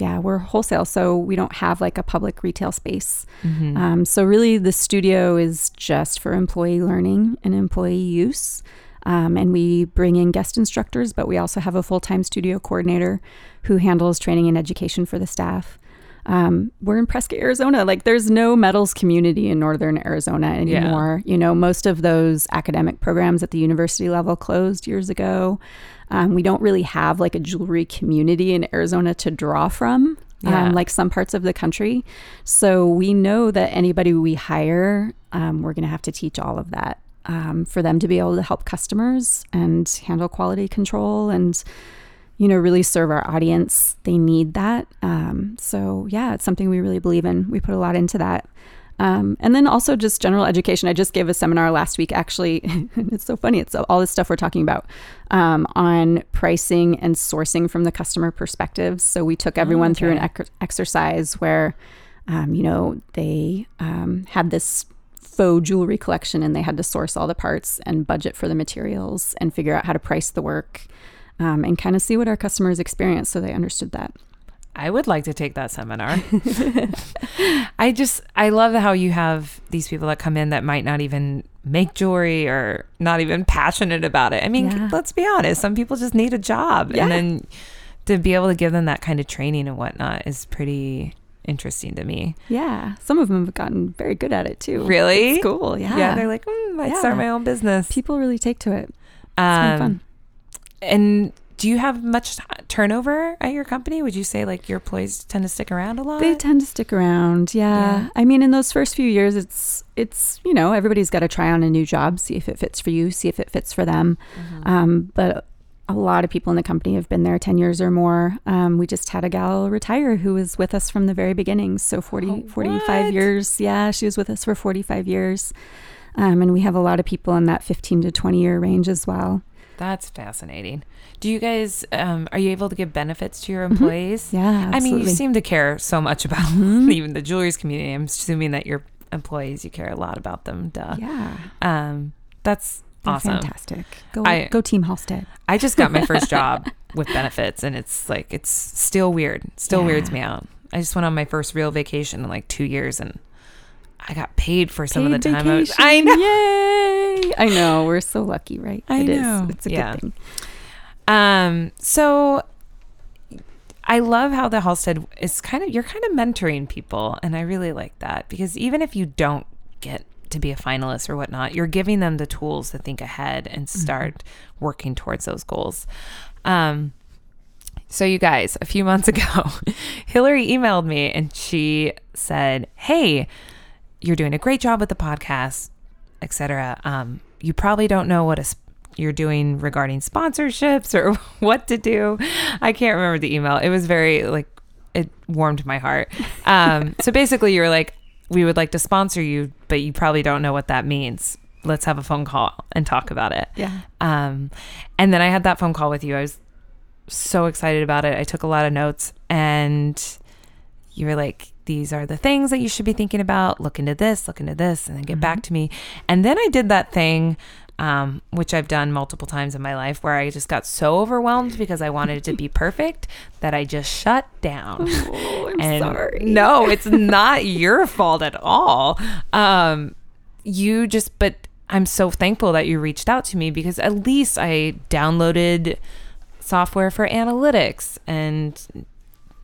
yeah, we're wholesale, so we don't have like a public retail space. Mhm. Um, so really, the studio is just for employee learning and employee use. Um, and we bring in guest instructors, but we also have a full time studio coordinator who handles training and education for the staff. Um, we're in Prescott, Arizona. Like, there's no metals community in northern Arizona Yeah. anymore. You know, most of those academic programs at the university level closed years ago. Um, we don't really have like a jewelry community in Arizona to draw from, Yeah. um, like some parts of the country. So we know that anybody we hire, um, we're going to have to teach all of that um, for them to be able to help customers and handle quality control and, you know, really serve our audience. They need that. Um, so yeah, it's something we really believe in. We put a lot into that. Um, and then also just general education. I just gave a seminar last week, actually. it's so funny. It's all this stuff we're talking about um, on pricing and sourcing from the customer perspective. So we took everyone through an ec- exercise where, um, you know, they um, had this faux jewelry collection and they had to source all the parts and budget for the materials and figure out how to price the work um, and kind of see what our customers experience so they understood that. I would like to take that seminar. I just I love how you have these people that come in that might not even make jewelry or not even passionate about it. I mean, Yeah. let's be honest. Some people just need a job, Yeah. and then to be able to give them that kind of training and whatnot is pretty interesting to me. Yeah, some of them have gotten very good at it too. Really? It's cool. Yeah. Yeah, they're like, mm, I'd start my own business. People really take to it. It's Um, been fun. And do you have much turnover at your company? Would you say like your employees tend to stick around a lot? They tend to stick around. Yeah. Yeah. I mean, in those first few years, it's it's you know everybody's got to try on a new job, see if it fits for you, see if it fits for them. Mhm. Um, but a lot of people in the company have been there 10 years or more. Um, we just had a gal retire who was with us from the very beginning. So 40, Oh, 45 years. Yeah, she was with us for 45 years. Um, and we have a lot of people in that 15 to 20 year range as well. That's fascinating. Do you guys um, are you able to give benefits to your employees? Yeah, I mean, you seem to care so much about Mhm. even the jewelry community. I'm assuming that your employees, you care a lot about them. Duh. yeah, Um, that's they're awesome. fantastic. Go, I- go Team Halstead. I just got my first job with benefits, and it's like it's still weird. Still Yeah. weirds me out. I just went on my first real vacation in like two years, and I got paid for some of the Paid time. I, was. I know. Yay! I know. We're so lucky, right? I It is. know. It's a Yeah. good thing. Um, so I love how the Halstead is kind of you're kind of mentoring people, and I really like that because even if you don't get to be a finalist or whatnot, you're giving them the tools to think ahead and start working towards those goals. Um, so you guys, a few months ago, Hillary emailed me and she said, "Hey, you're doing a great job with the podcast, etc. Um, you probably don't know what a you're doing regarding sponsorships or what to do. I can't remember the email. It was very like it warmed my heart. Um, so basically, you were like, we would like to sponsor you, but you probably don't know what that means. Let's have a phone call and talk about it. Yeah. Um, and then I had that phone call with you. I was so excited about it. I took a lot of notes, and you were like, "These are the things that you should be thinking about. Look into this, look into this, and then get back to me." And then I did that thing, um, which I've done multiple times in my life, where I just got so overwhelmed because I wanted it to be perfect that I just shut down. Oh, I'm And sorry. No, it's not your fault at all. Um, you just, but I'm so thankful that you reached out to me because at least I downloaded software for analytics and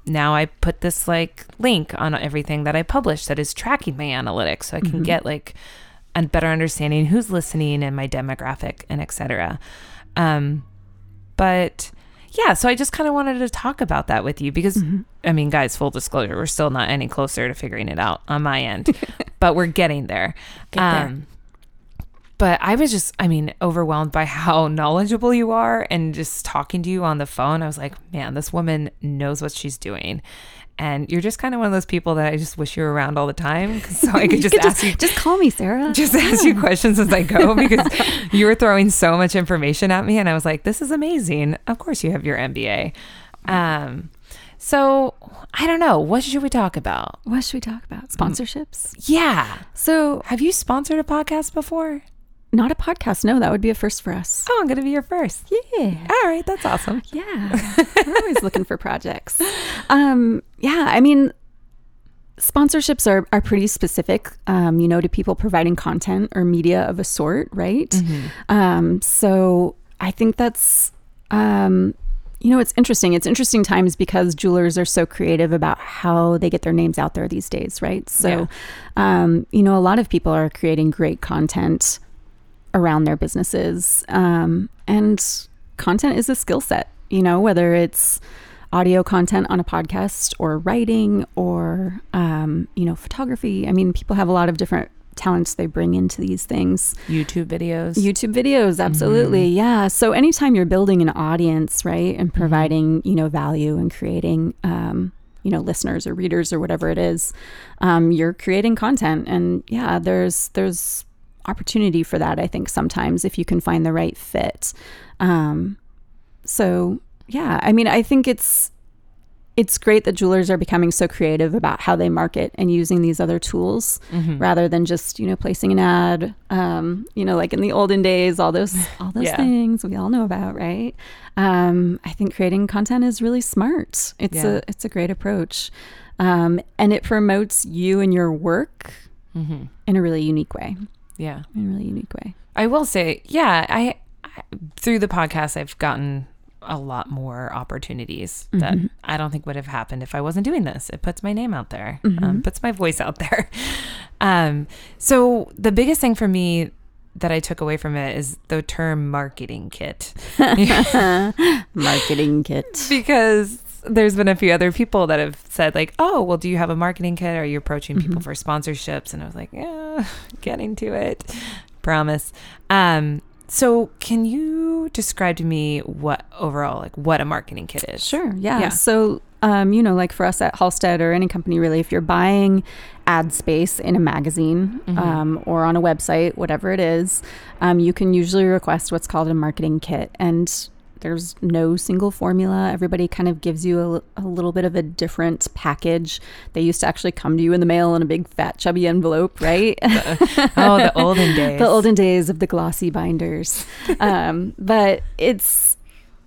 now I put this like link on everything that I publish that is tracking my analytics so I can get like a better understanding who's listening and my demographic and etc. Um, but yeah, so I just kind of wanted to talk about that with you because I mean, guys, full disclosure, we're still not any closer to figuring it out on my end, but we're getting there. Get there. Um, but I was just, I mean, overwhelmed by how knowledgeable you are and just talking to you on the phone. I was like, man, this woman knows what she's doing. And you're just kind of one of those people that I just wish you were around all the time. So I could just could ask you, just call me, Sarah. just ask you questions as I go because you were throwing so much information at me. And I was like, this is amazing. Of course, you have your MBA. Um, so I don't know. What should we talk about? what should we talk about? Sponsorships. Yeah. So, Have you sponsored a podcast before? Not a podcast. No, that would be a first for us. Oh, I'm going to be your first. Yeah. All right. That's awesome. Yeah. We're always looking for projects. Um, yeah, I mean, sponsorships are, are pretty specific, um, you know, to people providing content or media of a sort, right? Um, so I think that's, um, you know, it's interesting. It's interesting times because jewelers are so creative about how they get their names out there these days, right? So, um, you know, a lot of people are creating great content around their businesses. Um, and content is a skill set, you know, whether it's audio content on a podcast or writing or, um, you know, photography. I mean, people have a lot of different talents they bring into these things. YouTube videos. YouTube videos, absolutely. Yeah. So anytime you're building an audience, right, and providing, you know, value and creating, um, you know, listeners or readers or whatever it is, um, you're creating content. And yeah, there's, there's opportunity for that, I think, sometimes if you can find the right fit. Um, so yeah, I mean, I think it's, it's great that jewelers are becoming so creative about how they market and using these other tools Mm-hmm. rather than just you know placing an ad um, you know like in the olden days all those all those Yeah. things we all know about right um, i think creating content is really smart it's Yeah. a it's a great approach um, and it promotes you and your work Mm-hmm. in a really unique way Yeah. in a really unique way I will say, yeah, I, I through the podcast I've gotten a lot more opportunities that I don't think would have happened if I wasn't doing this. It puts my name out there, um, puts my voice out there. Um, so the biggest thing for me that I took away from it is the term marketing kit marketing kit because there's been a few other people that have said like, "Oh, well, do you have a marketing kit? Are you approaching people for sponsorships?" And I was like, "Yeah, getting to it, promise." Um, so can you describe to me what overall like what a marketing kit is? Sure. Yeah. Yeah. So, um, you know, like for us at Halstead or any company, really, if you're buying ad space in a magazine um, or on a website, whatever it is, um, you can usually request what's called a marketing kit. And there's no single formula. Everybody kind of gives you a, a little bit of a different package. They used to actually come to you in the mail in a big, fat, chubby envelope, right? Oh, the olden days. the olden days of the glossy binders. um, but it's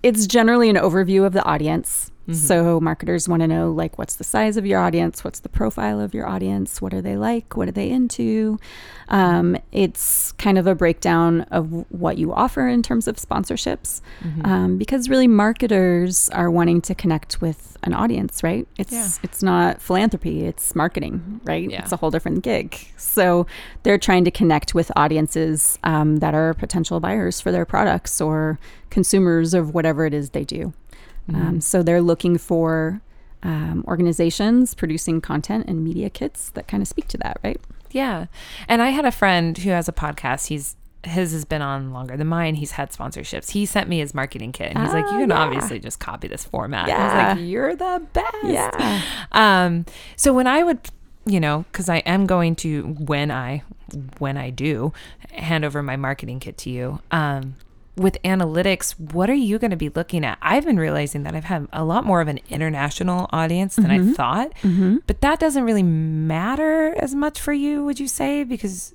it's generally an overview of the audience So marketers want to know like what's the size of your audience, what's the profile of your audience, what are they like, what are they into. Um, it's kind of a breakdown of what you offer in terms of sponsorships, Mm-hmm. um, because really marketers are wanting to connect with an audience, right? It's Yeah. it's not philanthropy, it's marketing, right? Yeah. It's a whole different gig. So they're trying to connect with audiences um, that are potential buyers for their products or consumers of whatever it is they do. Mm-hmm. Um, so they're looking for um, organizations producing content and media kits that kind of speak to that, right? Yeah. And I had a friend who has a podcast. He's his has been on longer than mine. He's had sponsorships. He sent me his marketing kit and he's like, You can yeah. obviously just copy this format. I Yeah. was like, You're the best. Yeah. Um, so when I would, you know, because I am going to when I when I do hand over my marketing kit to you, um, with analytics, what are you going to be looking at? I've been realizing that I've had a lot more of an international audience than I thought, but that doesn't really matter as much for you, would you say? Because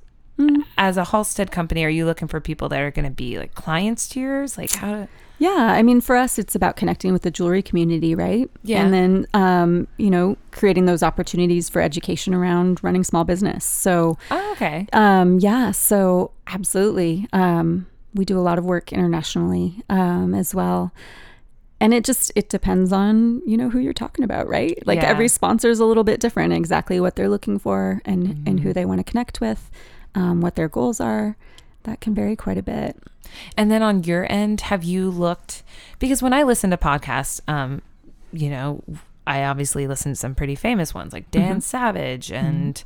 as a Halstead company, are you looking for people that are going to be like clients to yours? Like how? To, Yeah, I mean, for us, it's about connecting with the jewelry community, right? Yeah. And then, um, you know, creating those opportunities for education around running small business. So, oh, okay. um, yeah, so absolutely. Um, we do a lot of work internationally um, as well. And it just it depends on you know who you're talking about, right? Like Yeah. every sponsor is a little bit different, exactly what they're looking for and and Mm-hmm. who they want to connect with, um, what their goals are. That can vary quite a bit. And then on your end, have you looked? Because when I listen to podcasts, um, you know, I obviously listen to some pretty famous ones like Dan Savage and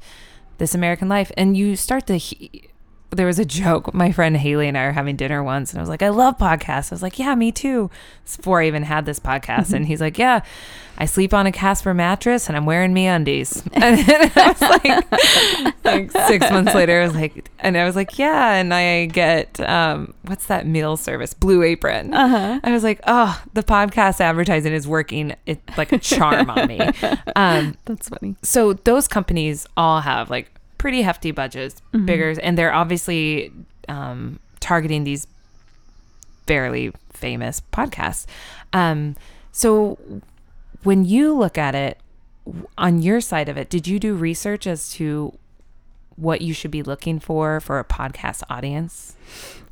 This American Life, and you start to. He- there was a joke. My friend Haley and I were having dinner once, and I was like, "I love podcasts." I was like, "Yeah, me too." Before I even had this podcast, and he's like, "Yeah, I sleep on a Casper mattress, and I'm wearing MeUndies." And I was like, like six months later, I was like, and I was like, "Yeah," and I get um, what's that meal service, Blue Apron. Uh-huh. I was like, "Oh, the podcast advertising is working it like a charm on me." Um, That's funny. so those companies all have like pretty hefty budgets, bigger, and they're obviously um, targeting these fairly famous podcasts. Um, so when you look at it on your side of it, did you do research as to what you should be looking for for a podcast audience?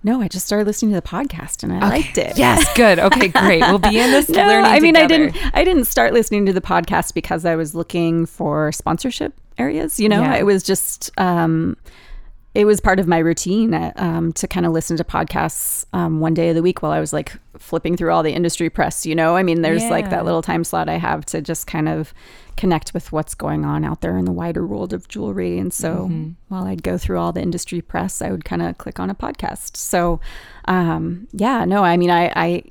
No, I just started listening to the podcast and I liked it. Yes, good. Okay, great. We'll be in this No, learning I mean together. I didn't I didn't start listening to the podcast because I was looking for sponsorship areas, you know. Yeah. It was just um it was part of my routine uh, um, to kind of listen to podcasts um, one day of the week while I was like flipping through all the industry press. You know, I mean, there's like that little time slot I have to just kind of connect with what's going on out there in the wider world of jewelry. And so Mm-hmm. while I'd go through all the industry press, I would kind of click on a podcast. So, um, yeah, no, I mean, I, I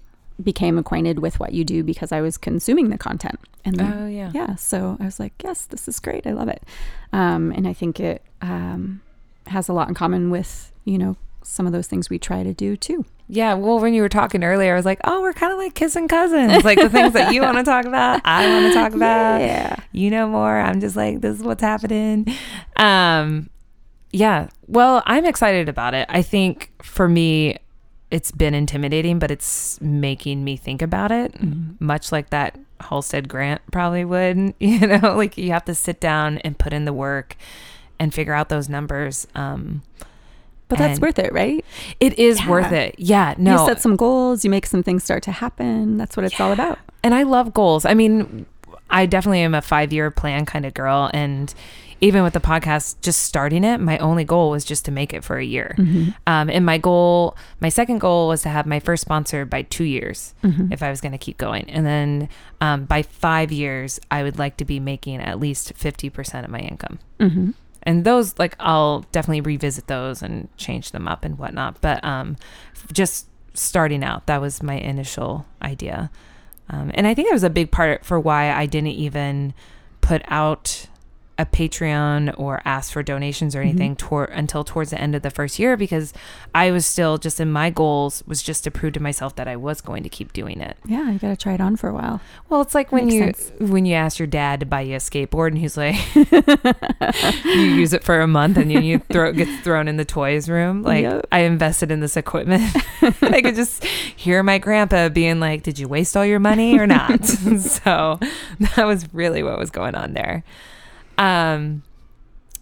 became acquainted with what you do because I was consuming the content. And then, Oh yeah. yeah, so I was like, yes, this is great. I love it. Um, and I think it um, has a lot in common with, you know, some of those things we try to do too. Yeah, well, when you were talking earlier, I was like, "Oh, we're kind of like kissing cousins. Like the things that you want to talk about, I want to talk about. Yeah. You know more. I'm just like, this is what's happening." Um, yeah. Well, I'm excited about it. I think for me, it's been intimidating, but it's making me think about it, much like that Halstead grant probably would. You know, like you have to sit down and put in the work and figure out those numbers. Um, But that's worth it, right? it is Yeah. worth it. Yeah. No. You set some goals, you make some things start to happen. That's what it's all about. and I love goals. I mean, I definitely am a five year plan kind of girl. And even with the podcast, just starting it, my only goal was just to make it for a year. Um, and my goal, my second goal was to have my first sponsor by two years if I was going to keep going. And then um, by five years, I would like to be making at least 50% of my income. Mm-hmm. And those, like, I'll definitely revisit those and change them up and whatnot. But um, just starting out, that was my initial idea. Um, and I think it was a big part for why I didn't even put out a Patreon or ask for donations or mm-hmm. anything tor- until towards the end of the first year because I was still just in my goals was just to prove to myself that I was going to keep doing it. Yeah, you got to try it on for a while. Well, it's like when Makes you sense. when you ask your dad to buy you a skateboard and he's like, you use it for a month and you, you throw it gets thrown in the toys room. Like Yep. I invested in this equipment. I could just hear my grandpa being like, "Did you waste all your money or not?" so that was really what was going on there. Um,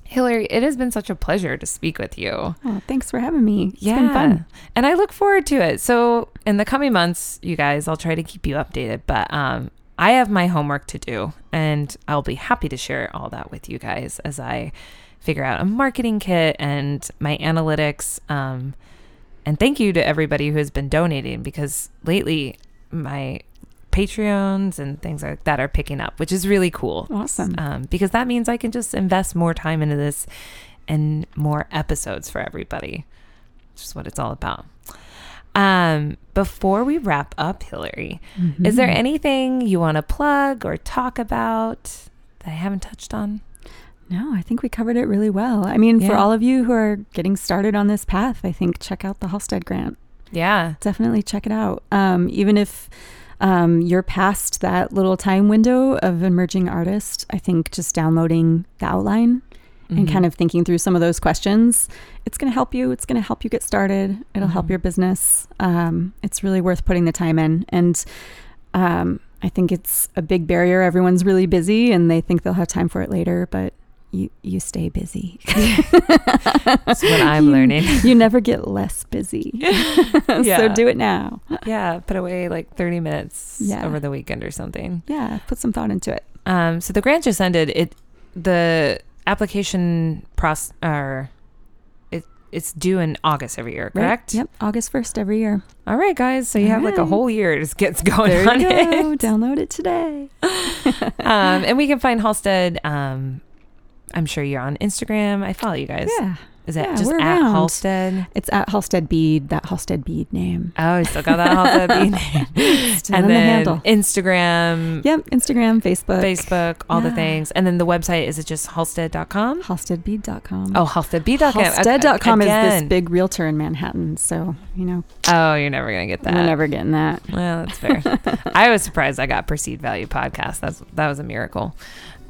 Hillary, it has been such a pleasure to speak with you. Oh, thanks for having me. It's yeah. been fun. And I look forward to it. So in the coming months, you guys, I'll try to keep you updated. But um I have my homework to do and I'll be happy to share all that with you guys as I figure out a marketing kit and my analytics. Um and thank you to everybody who has been donating because lately my Patreons and things like that are picking up, which is really cool Awesome. um, because that means I can just invest more time into this and more episodes for everybody, which is what it's all about. Um, before we wrap up, Hillary, is there Mhm. anything you want to plug or talk about that I haven't touched on? No, I think we covered it really well. I mean, for all of you who are getting started on this path, I think check out the Halstead grant. Yeah. Definitely check it out. Um, even if um, you're past that little time window of emerging artist, I think just downloading the outline Mm-hmm. and kind of thinking through some of those questions, it's going to help you. It's going to help you get started. It'll help Mhm. your business. Um, it's really worth putting the time in. And um, I think it's a big barrier. Everyone's really busy and they think they'll have time for it later, but you, you stay busy. That's what I'm You- learning. You never get less busy. yeah. so do it now. yeah. Put away like 30 minutes Yeah. over the weekend or something. Yeah, put some thought into it. Um, so the grant just ended. It the application process or it it's due in August every year, Right? correct? Yep, August 1st every year. All right, guys. So you have like a whole year to just get going There on you go. it. Download it today. um, and we can find Halstead. Um, I'm sure you're on Instagram. I follow you guys. Yeah. Is that yeah, just at around. Halstead? It's at Halstead Bead, that Halstead Bead name. Oh, you still got that Halstead bean name. Still and in the handle. Instagram, Yep, Instagram, Facebook. Facebook, all the things. And then the website is it just halstead.com? Halsteadbead.com. Oh, halsteadb.com. Halstead.com is this big realtor in Manhattan. So, you know, Oh, you're never gonna get that. we're never getting that. Well, that's fair. I was surprised I got perceived value podcast. That's that was a miracle.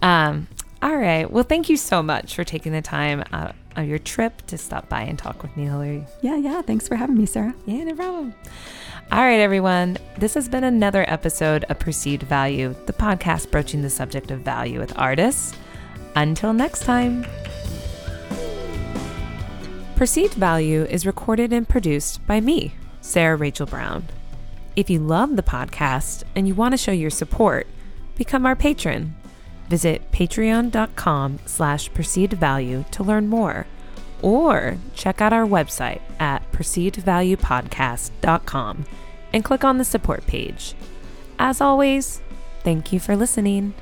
Um, all right. Well, thank you so much for taking the time out of your trip to stop by and talk with me, Hillary. Yeah, yeah. Thanks for having me, Sarah. Yeah, no problem. All right, everyone. This has been another episode of Perceived Value, the podcast broaching the subject of value with artists. Until next time. Perceived Value is recorded and produced by me, Sarah Rachel Brown. If you love the podcast and you want to show your support, become our patron. Visit patreon.com slash perceived value to learn more or check out our website at perceivedvaluepodcast.com and click on the support page. As always, thank you for listening.